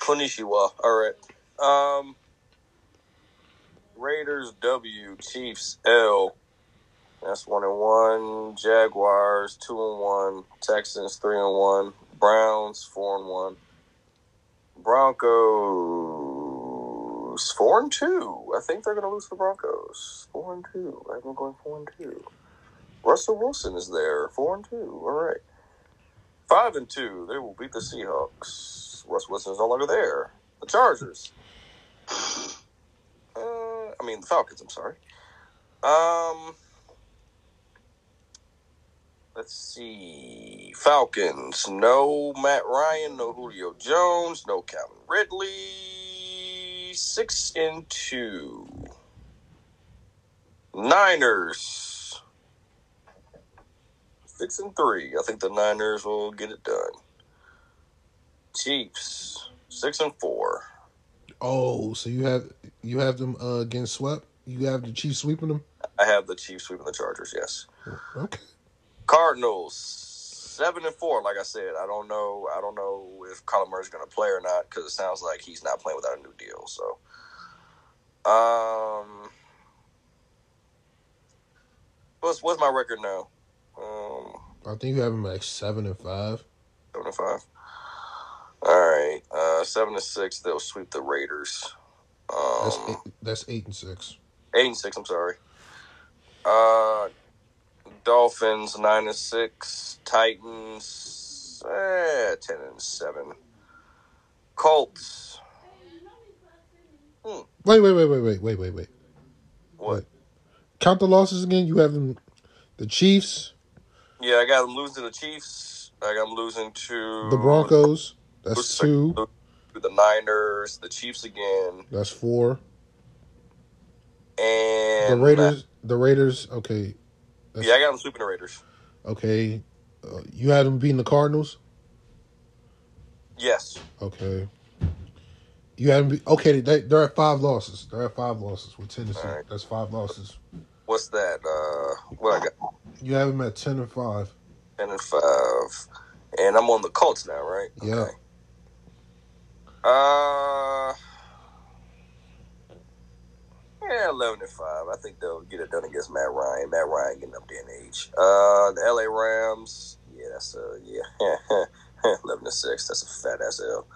Konnichiwa. All right. Um, Raiders W, Chiefs L. That's one and one. Jaguars two and one. Texans three and one. Browns four and one. Broncos four and two. I think they're going to lose the Broncos. Four and two. I have them going four and two. Russell Wilson is there. Four and two. All right. Five and two. They will beat the Seahawks. Russ Wilson is no longer there. The Chargers. Uh, I mean the Falcons. I'm sorry. Um. Let's see. Falcons. No Matt Ryan. No Julio Jones. No Calvin Ridley. Six and two. Niners. Six and three. I think the Niners will get it done. Chiefs. Six and four.
Oh, so you have you have them uh, getting swept? You have the Chiefs sweeping them?
I have the Chiefs sweeping the Chargers. Yes.
Okay.
Cardinals seven and four. Like I said, I don't know. I don't know if Kyler Murray's going to play or not because it sounds like he's not playing without a new deal. So, um, what's what's my record now? Um,
I think you have them like seven and five.
seven and five. All right, uh, seven and six. They'll sweep the Raiders.
That's
Um,
eight, that's eight and six.
eight and six. I'm sorry. Uh, Dolphins nine and six. Titans eh, ten and seven. Colts.
Wait, wait, wait, wait, wait, wait, wait, wait.
What?
Count the losses again. You have them, the Chiefs,
Yeah, I got them losing to the Chiefs. I got them losing to
the Broncos. That's two.
the Niners, the Chiefs again,
That's four.
and
The Raiders. The Raiders. Okay. That's,
Yeah, I got them sweeping the Raiders.
Okay. Uh, you had them beating the Cardinals.
Yes.
Okay. You had them. Be, okay. They, they're at five losses. They're at five losses with Tennessee.
Right.
That's five losses.
What's that? Uh, what I got?
You have them at ten and five.
Ten and five, and I'm on the Colts now, right?
Yeah.
Uh, yeah, eleven and five. I think they'll get it done against Matt Ryan. Matt Ryan getting up there in age. Uh, the LA Rams. Yeah, that's a yeah. eleven and six. That's a fat ass L.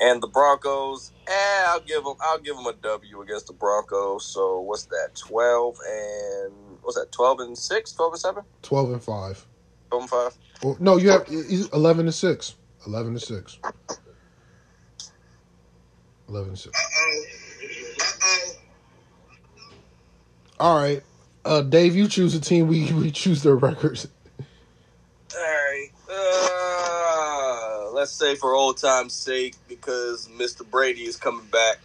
And the Broncos. Eh, I'll give them. I'll give them a W against the Broncos. So what's that? Twelve and what's that? Twelve and six. Twelve and seven.
Twelve and five.
Twelve and five.
Or, no, you have eleven and six. Eleven and six. Eleven and six. All right, uh, Dave, you choose a team. We we choose their records.
All right. Uh, let's say for old time's sake, because Mr. Brady is coming back.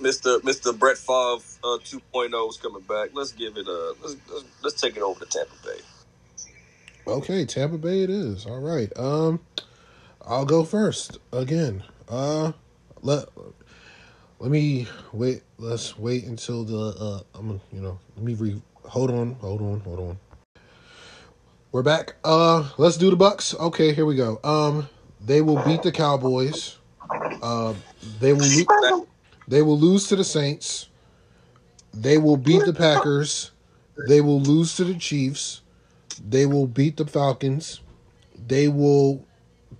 Mr. Mr. Brett Favre uh, 2.0 is coming back. Let's give it a let's, let's let's take it over to Tampa Bay.
Okay, Tampa Bay it is. All right. Um, I'll go first again. Uh, let let me wait. Let's wait until the uh. I'm you know. Let me re. Hold on. Hold on. Hold on. We're back. Uh, let's do the Bucs. Okay, here we go. Um, they will beat the Cowboys. Uh, they will. Lo- they will lose to the Saints. They will beat the Packers. They will lose to the Chiefs. They will beat the Falcons. They will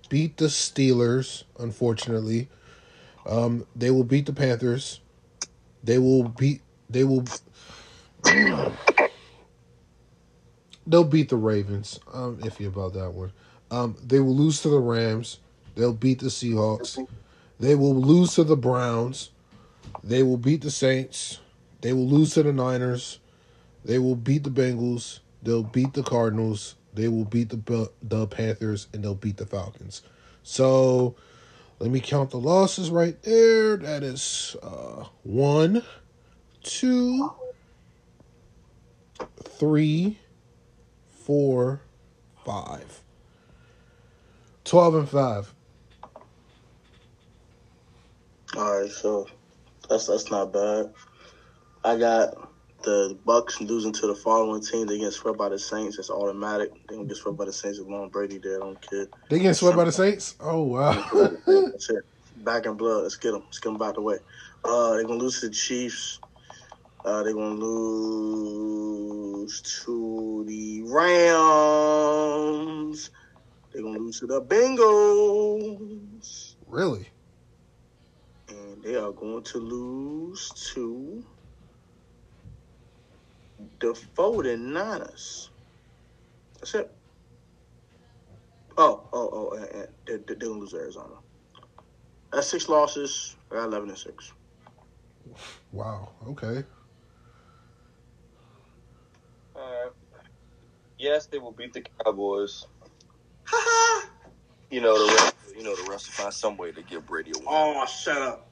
beat the Steelers, unfortunately. Um, they will beat the Panthers. They will beat they will They'll beat the Ravens. I'm iffy about that one. Um, they will lose to the Rams. They'll beat the Seahawks. They will lose to the Browns. They will beat the Saints. They will lose to the Niners. They will beat the Bengals. They'll beat the Cardinals. They will beat the the Panthers, and they'll beat the Falcons. So, let me count the losses right there. That is uh, one, two, three, four, five. Twelve and five.
All right, so that's that's not bad. I got the Bucs losing to the following team. They get swept by the Saints. It's automatic. They don't get swept by the Saints with Long Brady there. I don't care.
They getting swept by the Saints. Oh wow.
That's it. Back in blood. Let's get them. Let's get them out the way. Uh, they're gonna lose to the Chiefs. Uh, they're gonna lose to the Rams. They're gonna lose to the Bengals.
really?
And they are going to lose to the 49ers. That's it. Oh, oh, oh, and, and they, they, they're going to lose to Arizona. That's six losses. I got 11 and 6.
Wow. Okay.
Uh, yes, they will beat the Cowboys.
Ha ha!
You know the rest. You know the rest will find some way to give Brady a win.
Oh, shut up.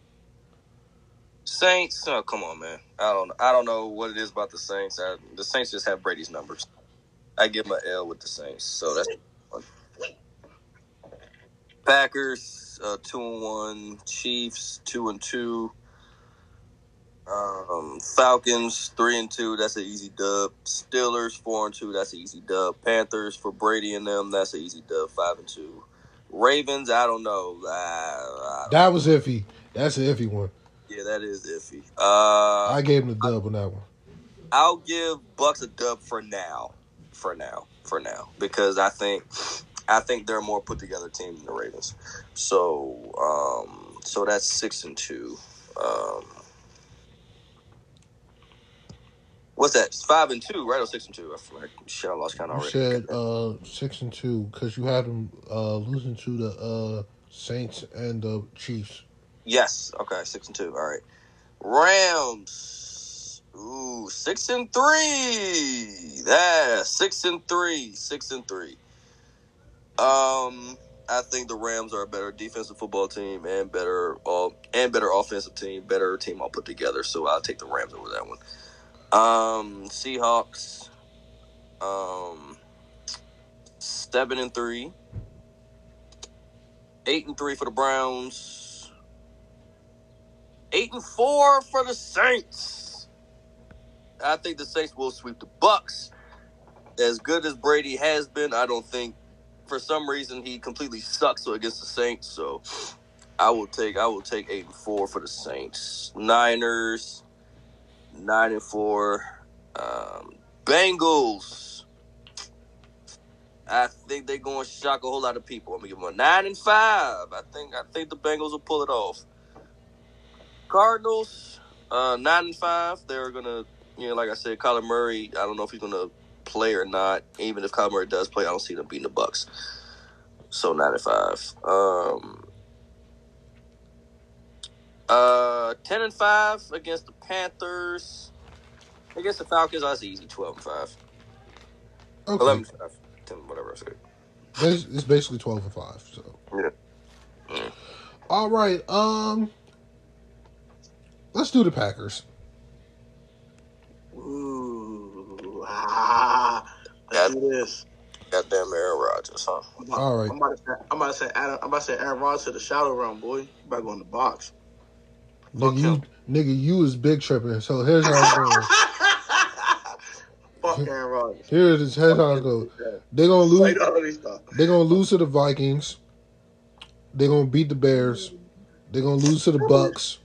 Saints. Oh, come on, man. I don't. I don't know what it is about the Saints. I, the Saints just have Brady's numbers. I give my L with the Saints. So that's fun. Packers uh, two and one. Chiefs two and two. Um, Falcons three and two. That's an easy dub. Steelers four and two. That's an easy dub. Panthers for Brady and them. That's an easy dub. Five and two. Ravens. I don't know. I, I,
That was iffy. That's an iffy one.
yeah, that is iffy. Uh,
I gave him the dub on that one.
I'll give Bucs a dub for now. For now. For now. Because I think I think they're a more put together team than the Ravens. So um so that's six and two. Um What's that? It's five and two, right? Or six and two? I feel like shit, I lost count
You
already.
said uh six and two because you had them uh losing to the uh Saints and the Chiefs.
Yes. Okay, six and two. All right. Rams. Ooh, six and three. Yeah, six and three. Six and three. Um, I think the Rams are a better defensive football team and better all and better offensive team, better team all put together. So I'll take the Rams over that one. Um, Seahawks. Um, seven and three. Eight and three for the Browns. Eight and four for the Saints. I think the Saints will sweep the Bucs. As good as Brady has been, I don't think for some reason he completely sucks against the Saints. So I will take I will take eight and four for the Saints. Niners, nine and four. Um, Bengals. I think they're going to shock a whole lot of people. I'm gonna give them a nine and five. I think I think the Bengals will pull it off. Cardinals, uh, nine and five. They're gonna, you know, like I said, Kyler Murray. I don't know if he's gonna play or not. Even if Kyler Murray does play, I don't see them beating the Bucs. So nine and five. Um, uh, ten and five against the Panthers. Against the Falcons, that's easy. Twelve and five.
Okay,
Eleven and five. Ten, whatever I said.
It's basically twelve and five. So
Yeah.
all right, um, let's do the Packers.
Ooh. Ah. Let's do this.
Goddamn Aaron Rodgers, huh?
I'm about,
All right.
I'm about to say, I'm about to say, Adam, I'm about to say Aaron Rodgers to the shadow realm, boy. You better go in the box. Fuck
Nigga, you, nigga, you is big tripping. So here's how it goes.
Fuck Aaron Rodgers.
Here's here's how it goes. They're gonna lose.
Like all these stuff.
They're gonna lose to the Vikings. They're gonna beat the Bears. They're gonna lose to the Bucs.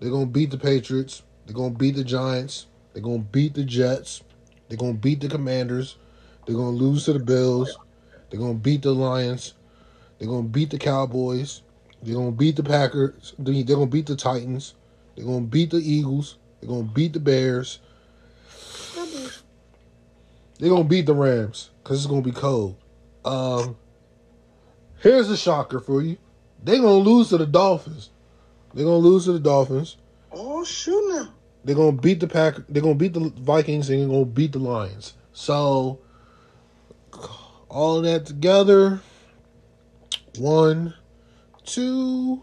They're gonna beat the Patriots. They're gonna beat the Giants. They're gonna beat the Jets. They're gonna beat the Commanders. They're gonna lose to the Bills. They're gonna beat the Lions. They're gonna beat the Cowboys. They're gonna beat the Packers. They're gonna beat the Titans. They're gonna beat the Eagles. They're gonna beat the Bears. They're gonna beat the Rams because it's gonna be cold. Um, here's a shocker for you. They're gonna lose to the Dolphins. They're gonna lose to the Dolphins.
Oh, shoot now.
They're gonna beat the Pack. They're gonna beat the Vikings. And they're gonna beat the Lions. So, all of that together. One, two,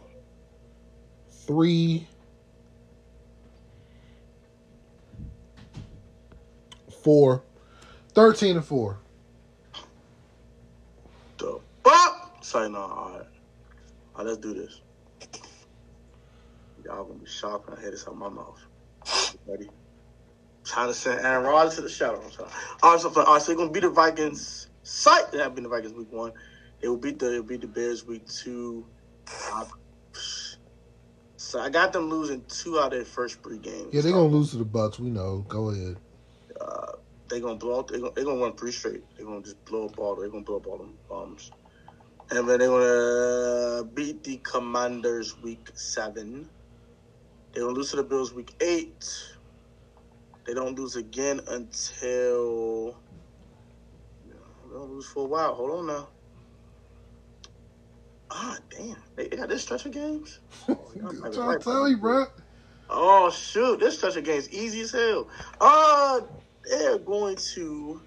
three, four. Thirteen and four.
The fuck? Say no. All right. All right, let's do this. Y'all gonna be when I hear this out my mouth. Ready? Trying to send Aaron Rodgers to the shadow. All right, so, all right, so they're gonna beat the Vikings. Sight. They have been the Vikings week one. They will beat the they'll beat the Bears week two. Uh, so I got them losing two out of their first three games.
Yeah, they're gonna lose to the Bucs. We know. Go ahead.
uh, they're gonna blow. They're gonna, they're gonna run three straight. They're gonna just blow up all. They're gonna blow up all them bombs, and then they're gonna beat the Commanders week seven. They don't lose to the Bills week eight. They don't lose again until they don't lose for a while. Hold on now. Ah, damn. They, they got this stretch of games. Oh, y'all
I'm
be
trying
right,
to tell you, bro.
Oh shoot, this stretch of games easy as hell. Uh they're going to.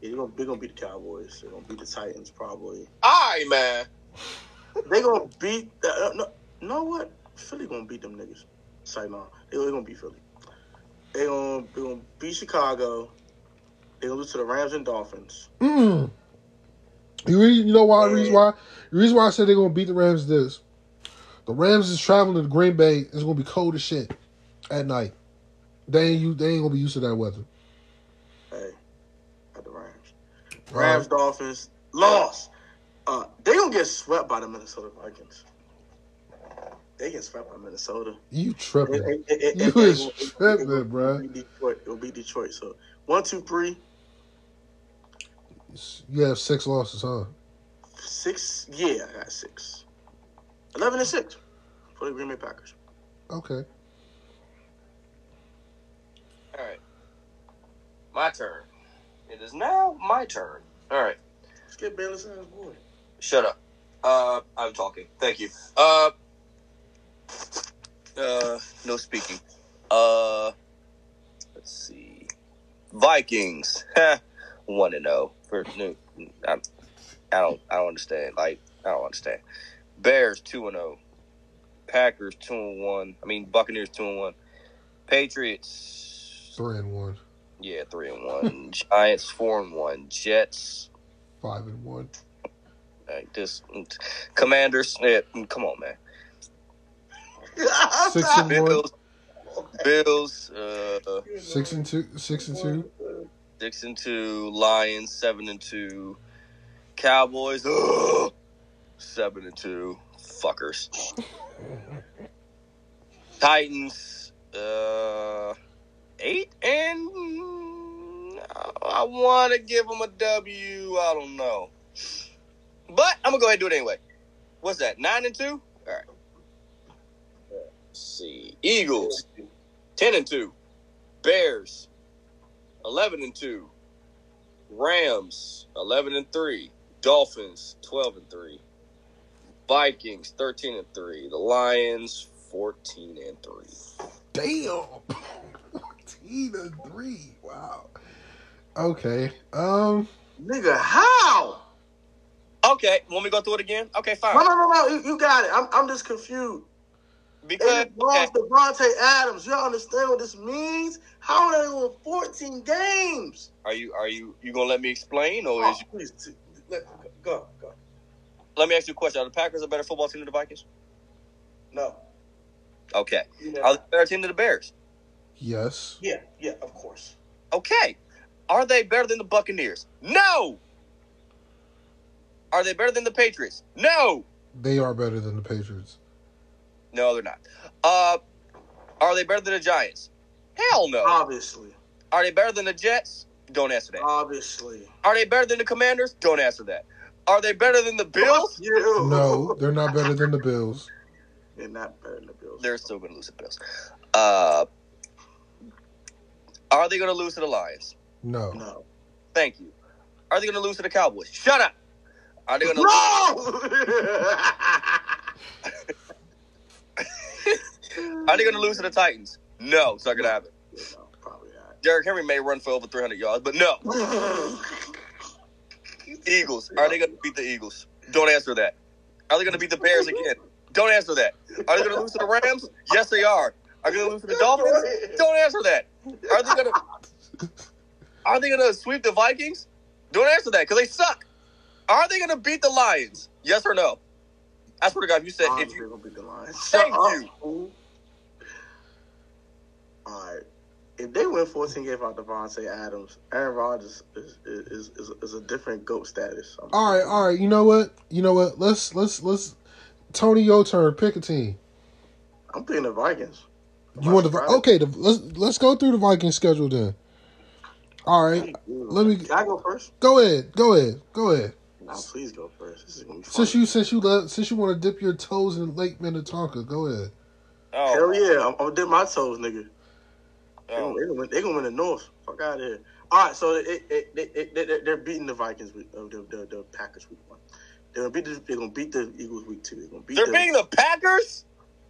Yeah, they're gonna, they're gonna beat the Cowboys. They're gonna beat the Titans probably.
All right, man.
they're gonna beat. The, uh, no, know what? Philly gonna beat them niggas. Say no, they they gonna beat Philly. They gonna they gonna beat Chicago. They're gonna lose to the Rams and Dolphins.
Mm. You, you know why? The reason why? The reason why I said they're gonna beat the Rams is this: the Rams is traveling to Green Bay. It's gonna be cold as shit at night. They ain't you. They ain't gonna be used to that weather.
Hey, at the Rams. Rams, Dolphins, lost. Uh, they gonna get swept by the Minnesota Vikings. They get swept by Minnesota.
You tripping?
it- it- it-
You is tripping,
it'll
bruh.
beat Detroit. It'll be Detroit. So one, two, three,
You have six losses, huh?
six. Yeah, I got six. Eleven and six for the Green Bay Packers.
Okay.
All right. My turn. It is now my turn. All right.
Let's get Baylor Sanders, boy.
Shut up. Uh, I'm talking. Thank you. Uh, uh, no speaking. Uh, let's see. Vikings. One to zero new. I, I don't. I don't understand. Like I don't understand. Bears two and zero. Packers two and one. I mean Buccaneers two and one. Patriots.
Three and one,
Yeah, three and one. Giants four and one. Jets.
five and one.
Like this, Commanders. Yeah, come on, man.
Six and one.
Bills. Bills. Uh,
Six and two. Six and two.
Six and two. Lions seven and two. Cowboys. ugh, seven and two. Fuckers. Titans. Uh, eight and. I want to give them a W. I don't know. But I'm gonna go ahead and do it anyway. What's that? Nine and two. All right. Let's see. Eagles. Ten and two. Bears. Eleven and two. Rams. Eleven and three. Dolphins. Twelve and three. Vikings. Thirteen and three. The Lions. Fourteen and three.
Damn. Fourteen and three. Wow. Okay. Um.
Nigga, how?
Okay, want me to go through it again? Okay,
No,
fine.
no, no, no. You, you got it. I'm, I'm just confused.
Because
They
okay,
Davante Adams. Y'all understand what this means? How are they on 14 games?
are you are you you gonna let me explain, or
Oh,
is you,
please, t- let, go, go.
let me ask you a question? Are the Packers a better football team than the Vikings?
No.
Okay,
Yeah,
are they a better team than the Bears?
Yes.
yeah, yeah, of course.
Okay, are they better than the Buccaneers? No. Are they better than the Patriots? No.
They are better than the Patriots.
No, they're not. Uh, are they better than the Giants? Hell no.
Obviously.
Are they better than the Jets? Don't answer that.
Obviously.
Are they better than the Commanders? Don't answer that. Are they better than the Bills?
You.
No, they're not better than the Bills.
They're not better than the Bills.
They're still going to lose to the Bills. Uh, are they going to lose to the Lions?
No.
No.
Thank you. Are they going to lose to the Cowboys? Shut up. Are they going to?
No!
Are they going to lose to the Titans? No, it's not going to happen.
no, probably not.
Derrick Henry may run for over 300 yards, but no. Eagles. Are they going to beat the Eagles? Don't answer that. Are they going to beat the Bears again? Don't answer that. Are they going to lose to the Rams? Yes, they are. Are they going to lose to the Dolphins? Don't answer that. Are they going to? Are they going to sweep the Vikings? Don't answer that because they suck. Are they going to beat the Lions? Yes or no? I swear to God, if you said if you
beat the Lions.
Thank you.
Fool. All right. If they win 14 games out Davante Adams, Aaron Rodgers is is, is, is a different goat status. I'm-
All right, all right. You know what? You know what? Let's let's let's. Tony, your turn. Pick a team.
I'm picking the Vikings.
You want the okay? The, let's let's go through the Vikings schedule then. All right, let me
Can I go first?
go ahead. Go ahead. Go ahead.
No, please go first. This is gonna be fun.
Since you since you let, since you want to dip your toes in Lake Minnetonka, go ahead.
Oh,
Hell yeah, I'm, I'm gonna dip my toes, nigga. They
oh.
gonna, they, gonna win, they gonna win the North. Fuck out of here. All right, so it, it, it, it, they- they're beating the Vikings week, uh, the, the the Packers week one. They're gonna beat the, they're gonna beat the Eagles week two. They're gonna beat
They're
the,
beating the Packers.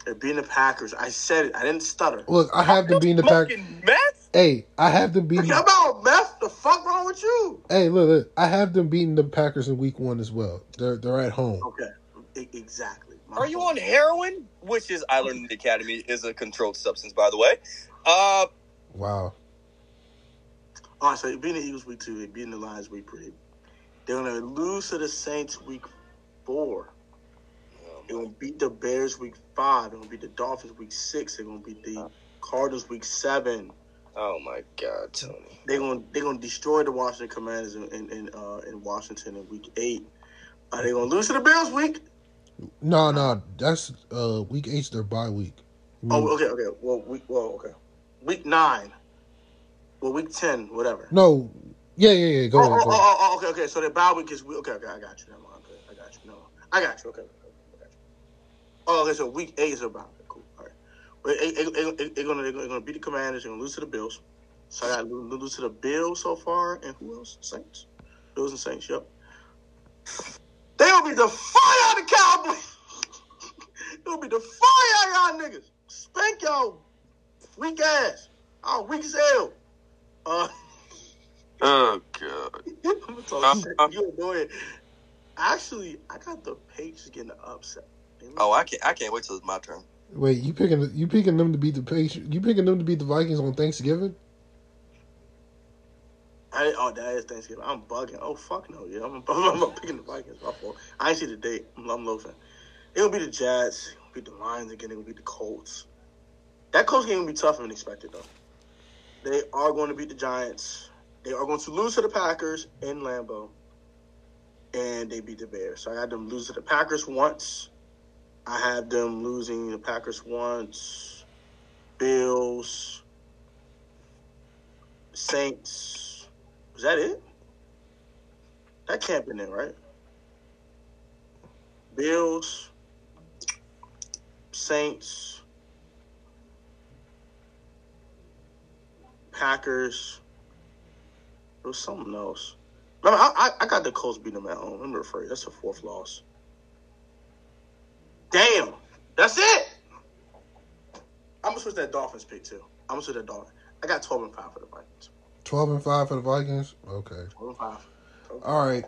they're beating the Packers. I said it. I didn't stutter.
Look, I have them beating the pack.
Smoking meth.
Hey, I have them beating.
How about meth? The fuck wrong with you?
Hey, look, look, I have them beating the Packers in Week One as well. They're they're at home.
Okay, exactly. My
Are you on heroin? Which is I learned in the academy is a controlled substance, by the way. Uh,
Wow.
All right, so they're beating the Eagles week two. They're beating the Lions week three. They're gonna lose to the Saints week four. They're gonna beat the Bears week five. They're gonna beat the Dolphins week six. They're gonna beat the Cardinals week seven.
oh my God, Tony.
They're gonna they're gonna destroy the Washington Commanders in in, in, uh, in Washington in week eight. Are they gonna lose to the Bills week?
No, no, that's uh Week Eight's their bye week. I mean,
Oh, okay, okay. Well, week well, okay. Week nine. Well, week ten, whatever.
No, yeah, yeah, yeah. Go
Oh,
ahead.
oh,
Go
oh, oh, okay, okay. So their bye week is okay, okay. I got you. Never mind. Okay, I got you. No, I got you. Okay, okay, I got you. Oh, okay. So week eight is about it. Cool. All right. They- they- they- they- They're gonna they're gonna beat the Commanders. They're gonna lose to the Bills. So I got to lose to the Bills so far, and who else? Saints. Bills and Saints. Yep. They gonna beat the fire out of the Cowboys. gonna beat the fire out of y'all niggas. Spank y'all weak ass. Oh, weak as hell. Uh.
Oh God.
I'm gonna talk
Uh,
shit.
uh.
You annoy. Actually, I got the Patriots getting upset.
Oh, I can't. I can't wait till it's my turn.
Wait, you picking you picking them to beat the Patriots? You picking them to beat the Vikings on Thanksgiving?
I, oh, that is Thanksgiving. I'm bugging. Oh, fuck no. Yeah, I'm, I'm, I'm picking the Vikings. My fault. I ain't see the date. I'm, I'm low fan. They're going to be the Jets. It'll gonna the Lions again. It'll be the Colts. That Colts game will be tougher than expected, though. They are going to beat the Giants. They are going to lose to the Packers in Lambeau. And they beat the Bears. So I had them lose to the Packers once. I had them losing the Packers once. Bills. Saints. Was that it? That can't be it, right? Bills, Saints, Packers. There was something else. No, I, I, I got the Colts beat them at home. I'm afraid that's a fourth loss. Damn, that's it. I'm gonna switch that Dolphins pick too. I'm gonna switch that Dolphins. I got 12 and five for the Vikings.
Twelve and five for the Vikings. Okay.
12 and five.
All right.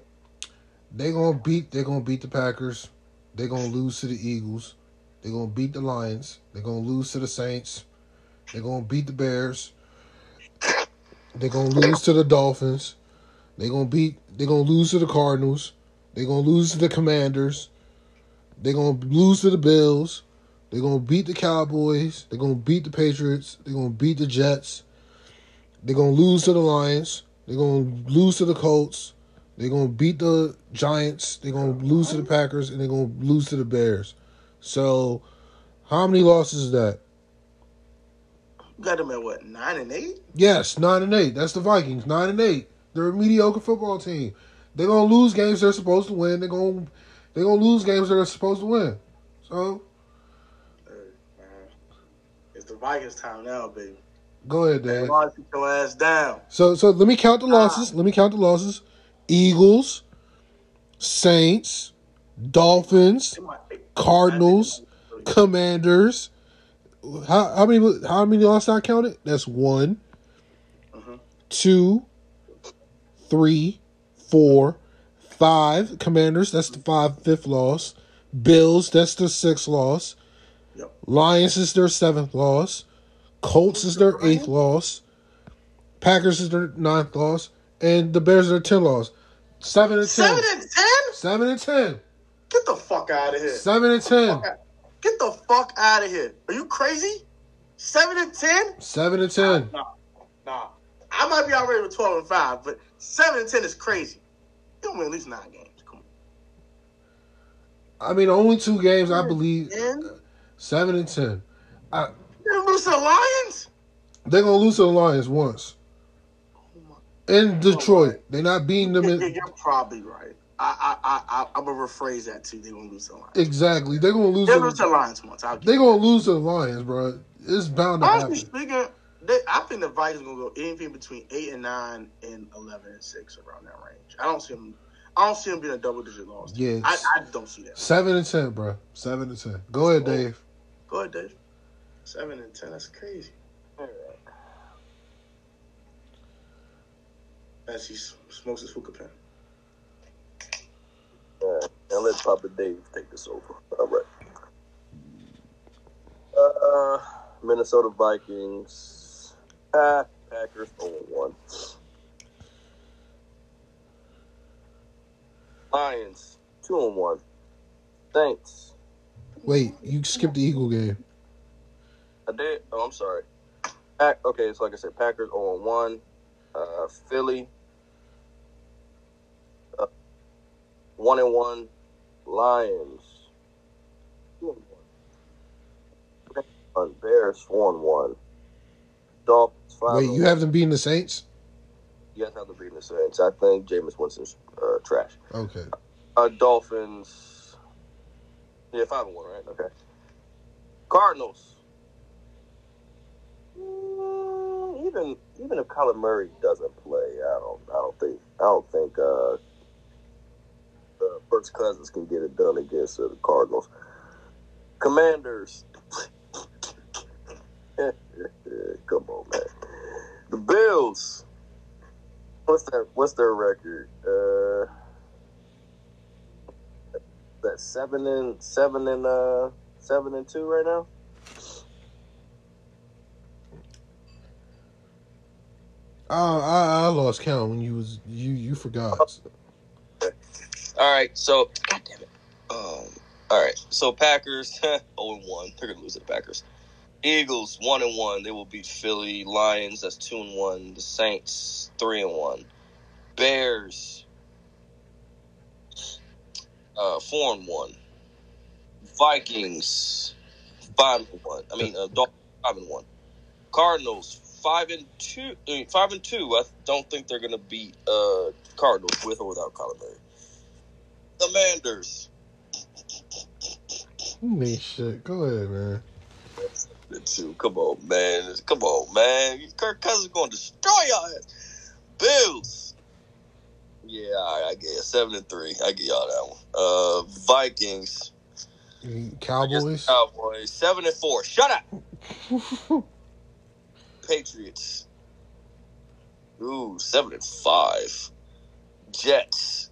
They gonna beat. They gonna beat the Packers. They gonna lose to the Eagles. They gonna beat the Lions. They gonna lose to the Saints. They gonna beat the Bears. They gonna lose to the Dolphins. They're gonna beat. They're gonna lose to the Cardinals. They're gonna lose to the Commanders. They're gonna lose to the Bills. They're gonna beat the Cowboys. They're gonna beat the Patriots. They're gonna beat the Jets. They're gonna lose to the Lions. They're gonna lose to the Colts. They're gonna beat the Giants. They're gonna lose to the Packers, and they're gonna lose to the Bears. So, how many losses is that?
You got them at what nine and eight?
Yes, nine and eight. That's the Vikings. Nine and eight. They're a mediocre football team. They're gonna lose games they're supposed to win. They're gonna they're gonna lose games they're supposed to win. So
Hey. It's the Vikings time now, baby.
go ahead, Dad.
Sit your ass down.
So so let me count the losses. Let me count the losses. Eagles, Saints, Dolphins, Cardinals, Commanders. How how many how many losses I counted? That's one, two, three, four, five. Commanders. That's the five fifth loss. Bills. That's their sixth loss.
Yep.
Lions is their seventh loss. Colts is their eighth loss. Packers is their ninth loss, and the Bears are their ten loss. Seven and ten.
Seven and ten?
Seven and ten.
Get the fuck out of here.
Seven and ten.
Get the fuck out of here. Are you crazy? Seven and ten?
Seven and ten.
Nah, nah. I might be already with twelve and five, but seven and ten is crazy. You don't win at least nine games. Come on.
I mean, only two games I believe.
Ten?
Seven and ten. I,
You're gonna lose to the Lions?
they're gonna lose to the Lions once
Oh
in Detroit. They're not beating them in.
You're probably right. I, I, I, I'm gonna rephrase that too. They're gonna lose to the Lions.
Exactly. They're gonna lose.
They're
gonna
lose the Lions once.
They're
you
gonna lose to the Lions, bro. It's bound to happen.
Honestly
happen.
speaking, they, I think the Vikings are gonna go anything between eight and nine and eleven and six around that range. I don't see them. I don't see them being a double digit loss.
Yeah.
I, I don't see that.
Seven and ten, bro. Seven and ten. Go ahead,
Oh.
Dave.
Go ahead, Dave. Seven and ten. That's crazy. As he smokes his hookah pen.
Right, now let Papa Dave take this over. All right. Uh, Minnesota Vikings. Ah, Packers 0 1. Lions 2 and 1. Thanks.
Wait, you skipped the Eagle game.
I did. Oh, I'm sorry. Pack, okay, so like I said, Packers 0 1. Uh, Philly. Uh, 1 and 1. Lions. 2 and 1. Bears 4 and 1. Dolphins 5
Wait, you
1.
have them beating the Saints?
You guys have the beating the Saints. I think Jameis Winston's uh, trash.
Okay.
Uh, Dolphins. Yeah, five and one, right? Okay. Cardinals. Mm, even even if Kyler Murray doesn't play, I don't I don't think I don't think uh, uh Kirk Cousins can get it done against uh, the Cardinals. Commanders. Come on, man. The Bills. What's their What's their record? Uh, that seven and seven and uh seven and two right now.
Uh, I, I lost count when you was you you forgot.
All right, so God damn it. Um, all right, so Packers zero and one. They're gonna lose to the Packers. Eagles one and one. They will beat Philly. Lions that's two and one. The Saints three and one. Bears uh four and one. Vikings five and one. I mean uh, Dolphins five and one. Cardinals five and two. uh, Five and two. I don't think they're gonna beat uh Cardinals with or without Kyler Murray. Commanders.
You mean shit. Go ahead, man.
The two. Come on, man. Come on, man. Kirk Cousins going to destroy y'all. Bills. Yeah, right, I guess seven and three. I get y'all that one. Uh, Vikings. The
Cowboys.
Cowboys. Seven and four. Shut up. Patriots. Ooh, seven and five. Jets.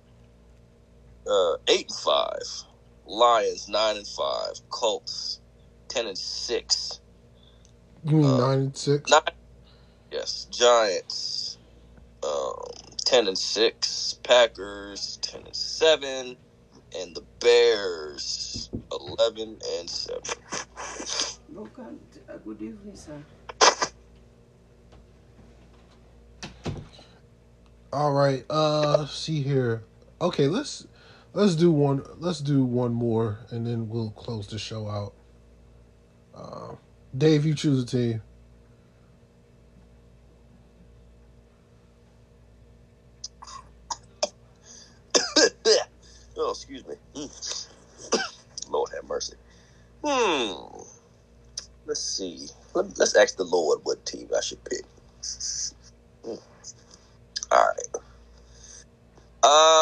Uh, eight and five. Lions nine and five. Colts ten and six.
You mean
Uh,
nine and six?
Nine. Yes, Giants. Um, ten and six. Packers ten and seven, and the Bears eleven and seven.
Welcome. Uh, good evening, sir.
All right. Uh, see here. Okay, let's let's do one. Let's do one more, and then we'll close the show out. Uh, Dave, you choose a team.
oh, excuse me. Lord have mercy. Hmm. Let's see. Let, let's ask the Lord what team I should pick. Hmm. All right. Uh.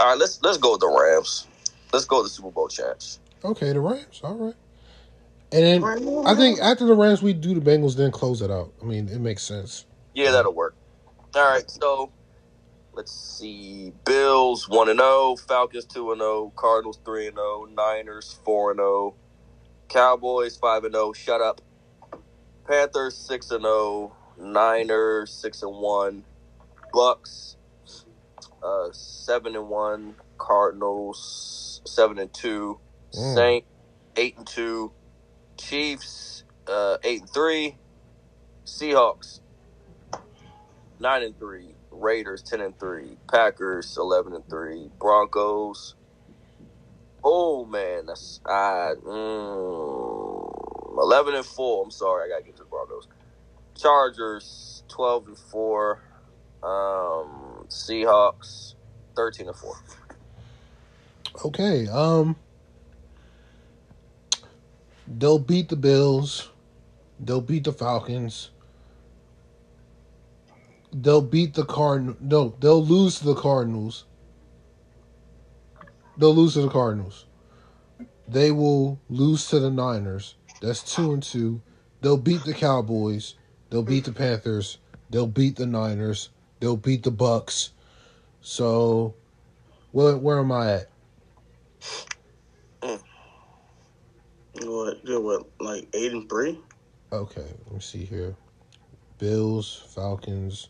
All right, let's let's go with the Rams. Let's go with the Super Bowl champs.
Okay, the Rams. All right. And then I think after the Rams, we do the Bengals, then close it out. I mean, it makes sense.
Yeah, that'll work. All right, so let's see. Bills one and zero, Falcons two and zero, Cardinals three and zero, Niners four and zero, Cowboys five and zero. Shut up. Panthers six and zero, Niners six and one, Bucs uh, seven and one, Cardinals seven and two,
Mm.
Saint eight and two, Chiefs uh, eight and three, Seahawks nine and three, Raiders ten and three, Packers eleven and three, Broncos. Oh man, that's I mm, eleven and four. I'm sorry, I gotta get to the Broncos. Chargers twelve and four, um, Seahawks 13 to 4.
Okay. Um. They'll beat the Bills. They'll beat the Falcons. They'll beat the Cardinal. No, they'll lose to the Cardinals. They'll lose to the Cardinals. They will lose to the Niners. That's two and two. They'll beat the Cowboys. They'll beat the Panthers. They'll beat the Niners. They'll beat the Bucs. So, where where am I at? Mm.
What? They're what? Like eight and three?
Okay, let me see here. Bills, Falcons,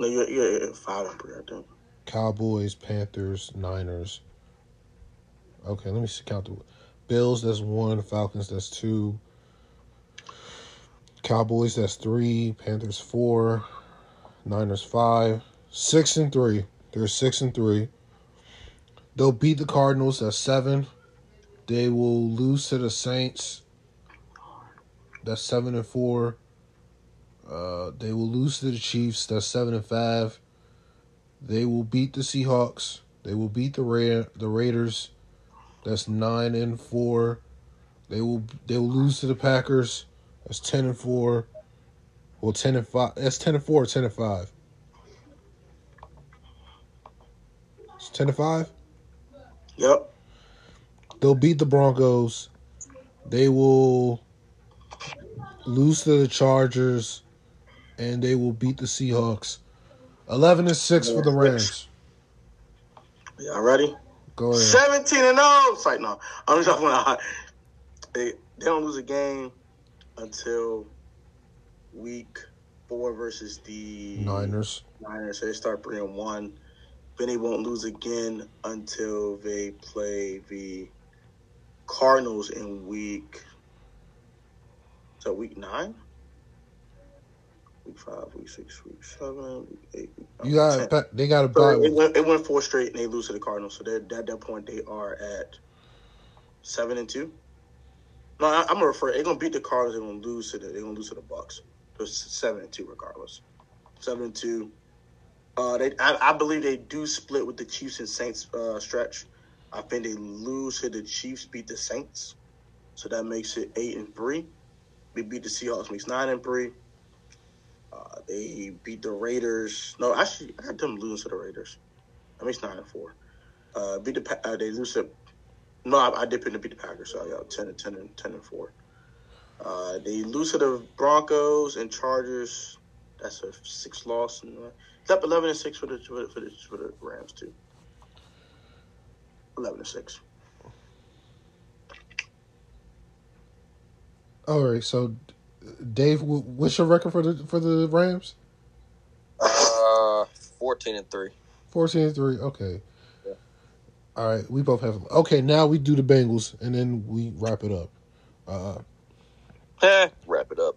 No, you're, you're five and three. I think.
Cowboys, Panthers, Niners. Okay, let me see, count the Bills. That's one. Falcons. That's two. Cowboys. That's three. Panthers four. Niners five. Six and three. They're six and three. They'll beat the Cardinals. That's seven. They will lose to the Saints. That's seven and four. Uh, they will lose to the Chiefs. That's seven and five. They will beat the Seahawks. They will beat the Ra- the Raiders. That's nine and four. They will they will lose to the Packers. That's ten and four. Well, ten and five. That's ten and four. Or ten and five. It's ten and five.
Yep.
They'll beat the Broncos. They will lose to the Chargers, and they will beat the Seahawks. Eleven and six for the Rams.
Y'all ready?
Go ahead.
Seventeen and zero. It's like no. I'm just talking they they don't lose a game until week four versus the
Niners.
Niners. So they start three and one. Then they won't lose again until they play the Cardinals in week. So week nine, week five, week six, week seven, week eight. Week
You got
ten.
they got a
So
bye.
it went, it went four straight, and they lose to the Cardinals. So at that point, they are at seven and two. No, I, I'm gonna refer. They're gonna beat the Cardinals. They're gonna lose to the. They're gonna lose to the Bucs. It's seven and two, regardless. Seven and two. Uh, they. I, I believe they do split with the Chiefs and Saints uh, stretch. I think they lose to the Chiefs, beat the Saints, so that makes it eight and three. They beat the Seahawks, makes nine and three. Uh, they beat the Raiders. No, actually, I got them losing to the Raiders. That makes nine and four. Uh, beat the uh, they lose to. No, I, I did pick to beat the Packers. So yeah, ten and ten and ten and four. Uh, they lose to the Broncos and Chargers. That's a six loss. And, it's up eleven and six for the for the, for the, for the Rams too. Eleven and six.
All right, so Dave, what's your record for the for the Rams?
Uh, 14 and 3.
Fourteen and three. Okay.
Yeah.
All right, we both have. them. Okay, now we do the Bengals, and then we wrap it up. Uh,
Eh, wrap it up.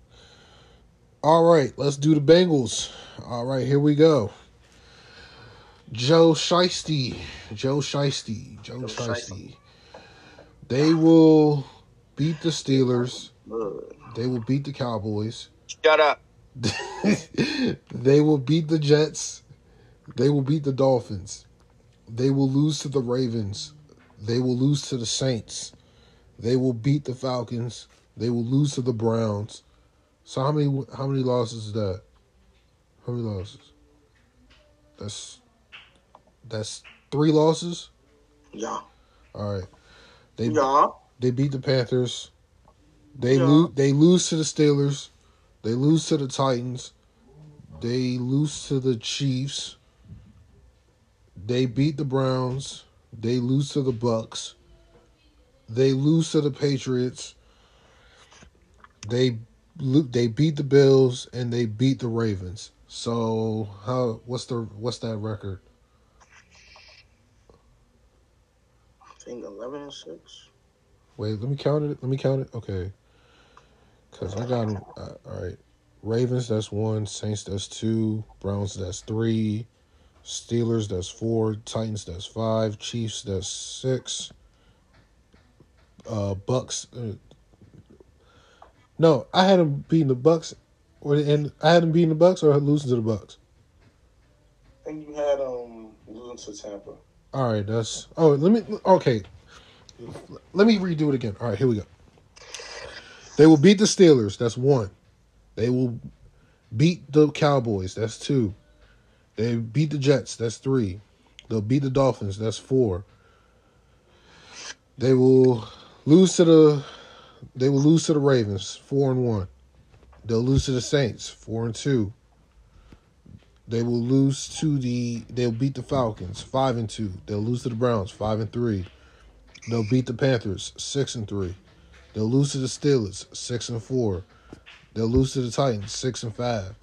all right, let's do the Bengals. All right, here we go. Joe Shiesty, Joe Shiesty, Joe
Joe
Shiesty. They will beat the Steelers. They will beat the Cowboys.
Shut up.
they will beat the Jets. They will beat the Dolphins. They will lose to the Ravens. They will lose to the Saints. They will beat the Falcons. They will lose to the Browns. So how many how many losses is that? How many losses? That's that's three losses.
Yeah.
All right. They
Yeah.
they beat the Panthers. They
Yeah.
lose. They lose to the Steelers. They lose to the Titans. They lose to the Chiefs. They beat the Browns. They lose to the Bucs. They lose to the Patriots. They they beat the Bills and they beat the Ravens. So how what's the what's that record?
I think eleven and six.
Wait, let me count it. Let me count it. Okay. Cause I got 'em, uh, all right. Ravens that's one. Saints that's two. Browns that's three. Steelers that's four. Titans that's five. Chiefs that's six. Uh, Bucs. Uh, no, I had them beating the Bucs, or and I had them beating the Bucs or losing to the
Bucs. Think you had um Losing to Tampa.
All right, that's. Oh, let me. Okay, let me redo it again. All right, here we go. They will beat the Steelers. That's one. They will beat the Cowboys. That's two. They beat the Jets. That's three. They'll beat the Dolphins. That's four. They will lose to the. They will lose to the Ravens. Four and one. They'll lose to the Saints. Four and two. They will lose to the. They'll beat the Falcons. Five and two. They'll lose to the Browns. Five and three. They'll beat the Panthers. Six and three. They'll lose to the Steelers. Six and four. They'll lose to the Titans. Six and five.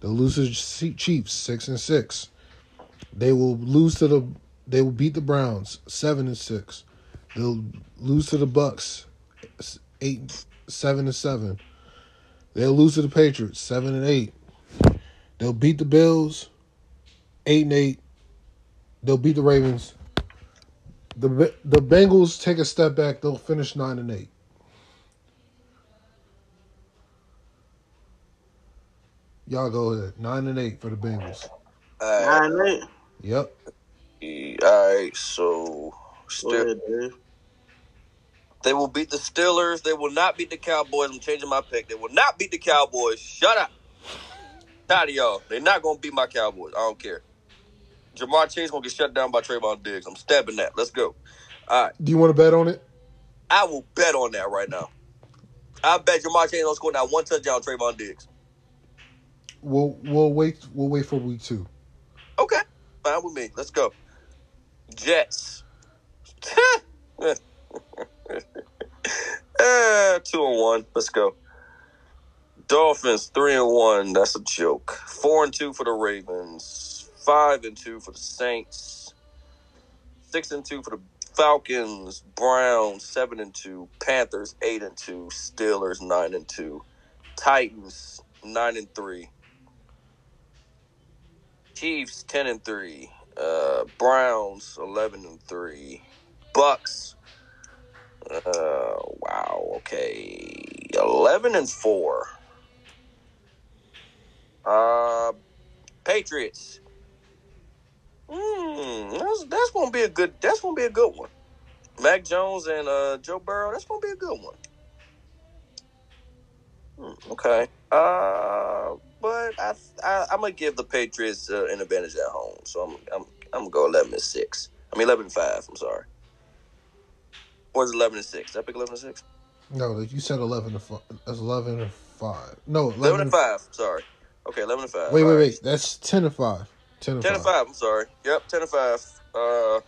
They'll lose to the Chiefs. Six and six. They will lose to the. They will beat the Browns. Seven and six. They'll lose to the Bucs. Eight, seven and seven. They'll lose to the Patriots. Seven and eight. They'll beat the Bills. Eight and eight. They'll beat the Ravens. The the Bengals take a step back. They'll finish nine and eight. Y'all go ahead. Nine and eight for the Bengals.
Uh,
Nine and eight.
Yep.
all right, so
Go
still,
ahead, Dave.
They will beat the Steelers. They will not beat the Cowboys. I'm changing my pick. They will not beat the Cowboys. Shut up. Tired of y'all. They're not gonna beat my Cowboys. I don't care. Ja'Marr Chase gonna get shut down by Trevon Diggs. I'm stabbing that. Let's go. All right.
Do you want to bet on it?
I will bet on that right now. I bet Ja'Marr Chase don't score not one touchdown on Trevon Diggs.
We'll we'll wait. We'll wait for week two.
Okay. Fine with me. Let's go. Jets. uh, two and one. Let's go. Dolphins three and one. That's a joke. Four and two for the Ravens. Five and two for the Saints. Six and two for the Falcons. Browns seven and two. Panthers eight and two. Steelers nine and two. Titans nine and three. Chiefs ten and three. Uh, Browns eleven and three. Bucs. Uh, wow. Okay, eleven and four. Uh, Patriots. Hmm, that's that's gonna be a good. That's gonna be a good one. Mac Jones and uh, Joe Burrow. That's gonna be a good one. Hmm, okay. Uh, but I, I I'm gonna give the Patriots uh, an advantage at home. So I'm I'm I'm gonna go eleven and six. I mean eleven and five. I'm sorry. Or is eleven and six? Pick eleven and six?
No, you said eleven to five. That's eleven and five. No, eleven
and five. Sorry. Okay, eleven and five.
Wait,
All
wait,
right.
wait. That's ten to five. Ten to
Ten
five.
and five. I'm sorry. Yep, ten to five. Uh,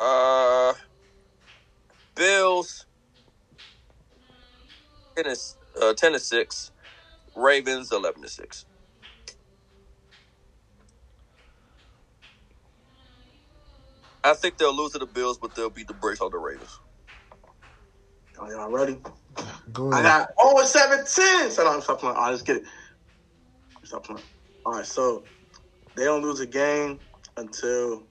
uh, Bills. Ten is uh, ten to six. Ravens eleven to six. I think they'll lose to the Bills, but they'll beat the brakes on the Ravens.
Are y'all ready?
Go
I got oh it's 17. So no, stop playing. All right, let's get it. Stop playing. All right, so they don't lose a game until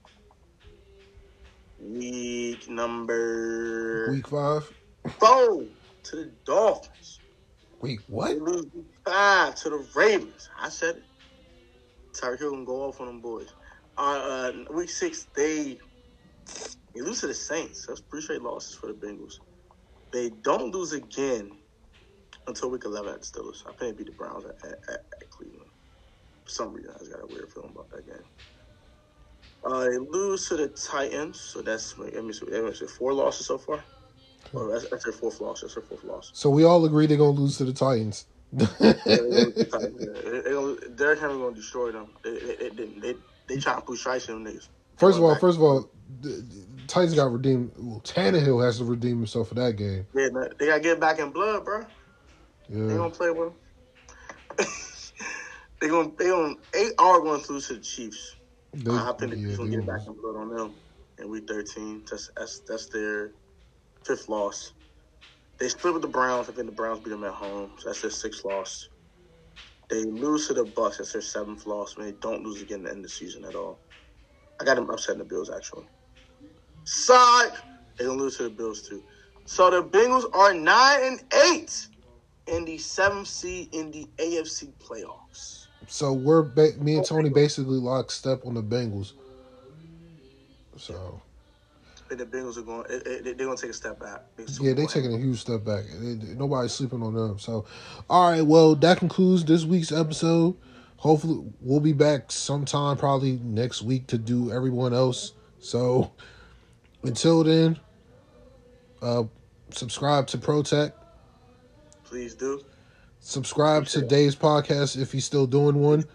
week number
Week five.
four to the Dolphins.
Wait,
They
what?
lose week five to the Ravens. I said it. Tyreek Hill can go off on them boys. Uh, uh, week six, they they lose to the Saints. That's three straight losses for the Bengals. They don't lose again until week 11 at the Steelers. I think they beat the Browns at, at, at, Cleveland. For some reason, I just got a weird feeling about that game. Uh, they lose to the Titans, so that's let me see, let me see, four losses so far. Oh, that's, that's their fourth loss. That's their fourth loss.
So we all agree they're gonna lose to the Titans.
Yeah, they gonna- gonna- Derrick Henry gonna destroy them. They they they, they, they, trying to push in them niggas.
First of all,
back.
first of all, Titans got redeemed. Well, Tannehill has to redeem himself for that game.
Yeah, they gotta get back in blood, bro. They
Yeah.
gonna play with they gonna they gonna they are going to lose to the Chiefs.
They,
I think the
yeah,
Chiefs gonna get back in blood on them in week thirteen. That's that's that's their fifth loss. They split with the Browns. I think the Browns beat them at home. So that's their sixth loss. They lose to the Bucks. That's their seventh loss. And they don't lose again at the end of the season at all. I got them upsetting the Bills actually. Psych! They're gonna lose to the Bills too. So the Bengals are nine and eight in the seventh seed in the AFC playoffs.
So we're ba- me and Tony basically locked step on the Bengals. So
think the Bengals are going. They're going to take a step back.
Yeah,
they're
taking a huge step back. Nobody's sleeping on them. So, all right. Well, that concludes this week's episode. Hopefully, we'll be back sometime, probably next week, to do everyone else. So, until then, uh, subscribe to ProTech.
Please do.
Subscribe to Dave's podcast if he's still doing one.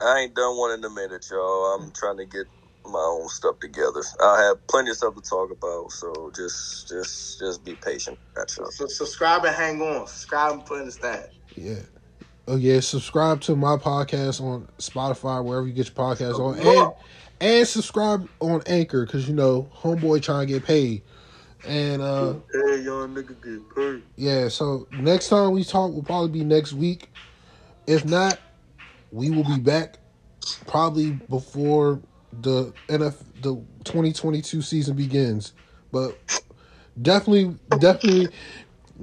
I ain't done one in a minute, y'all. I'm trying to get my own stuff together. I have plenty of stuff to talk about, so just just just be patient. That's all.
So subscribe and hang on. Subscribe and put in the stat.
Yeah. Oh yeah, subscribe to my podcast on Spotify, wherever you get your podcast on, and and subscribe on Anchor because you know homeboy trying to get paid. And uh
Hey, young nigga, get paid.
yeah, so next time we talk will probably be next week. If not, we will be back probably before the NF the 2022 season begins. But definitely, definitely,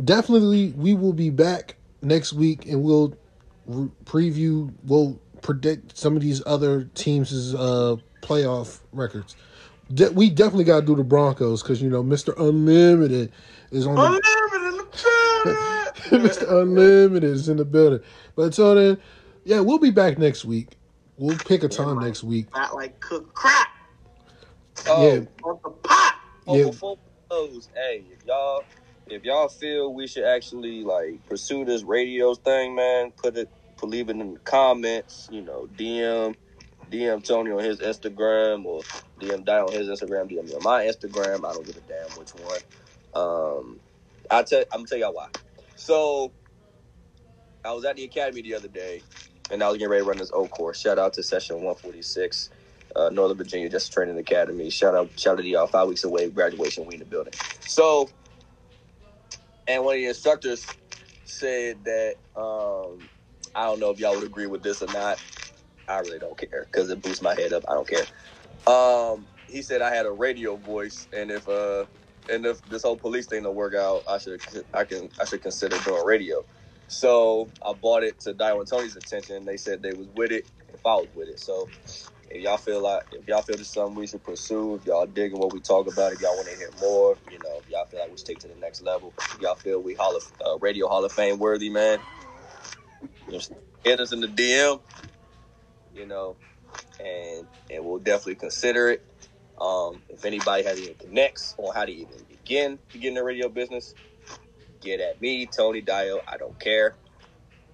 definitely, we will be back next week and we'll re- preview. We'll predict some of these other teams' uh, playoff records. De- we definitely got to do the Broncos because you know Mr. Unlimited is on the
Unlimited in the building.
Mr. Unlimited is in the building. But until then, yeah, we'll be back next week. We'll pick a time next week.
Not like cook crap
Oh,
Yeah.
on the pot.
Oh,
Yeah.
before we close, hey, if y'all if y'all feel we should actually like pursue this radio thing, man, put it put leave it in the comments. You know, DM DM Tony on his Instagram or DM Dio on his Instagram, DM me on my Instagram. I don't give a damn which one. Um, I tell I'm gonna tell y'all why. So I was at the academy the other day, and I was getting ready to run this O course. Shout out to session 146 uh, Northern Virginia Just Training Academy. Shout out, shout out to y'all. Five weeks away, graduation. We in the building. So, and one of the instructors said that um, I don't know if y'all would agree with this or not. I really don't care because it boosts my head up. I don't care. Um, he said I had a radio voice, and if uh, and if this whole police thing don't work out, I should I can I should consider doing radio. So I bought it to Dio and Tony's attention. They said they was with it if I was with it. So if y'all feel like if y'all feel this is something we should pursue, if y'all digging what we talk about, if y'all want to hear more, you know, if y'all feel like we should take to the next level, if y'all feel we Hall of uh, Radio Hall of Fame worthy, man, just hit us in the DM, you know, and and we'll definitely consider it. Um, if anybody has any connects on how to even begin to get in the radio business, get at me, Tony Dio. I don't care.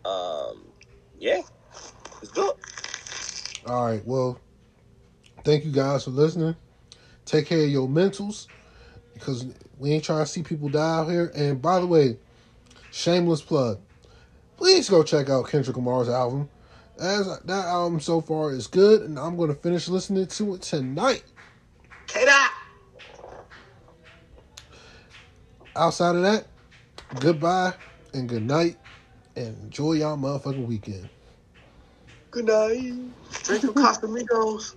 Um, yeah, let's do it.
All right. Well, thank you guys for listening. Take care of your mentals because we ain't trying to see people die out here. And by the way, shameless plug. Please go check out Kendrick Lamar's album. As that album so far is good, and I'm going to finish listening to it tonight.
K-Dot.
Outside of that, goodbye and good night, and enjoy y'all motherfucking weekend.
Good night. Drink some Casamigos.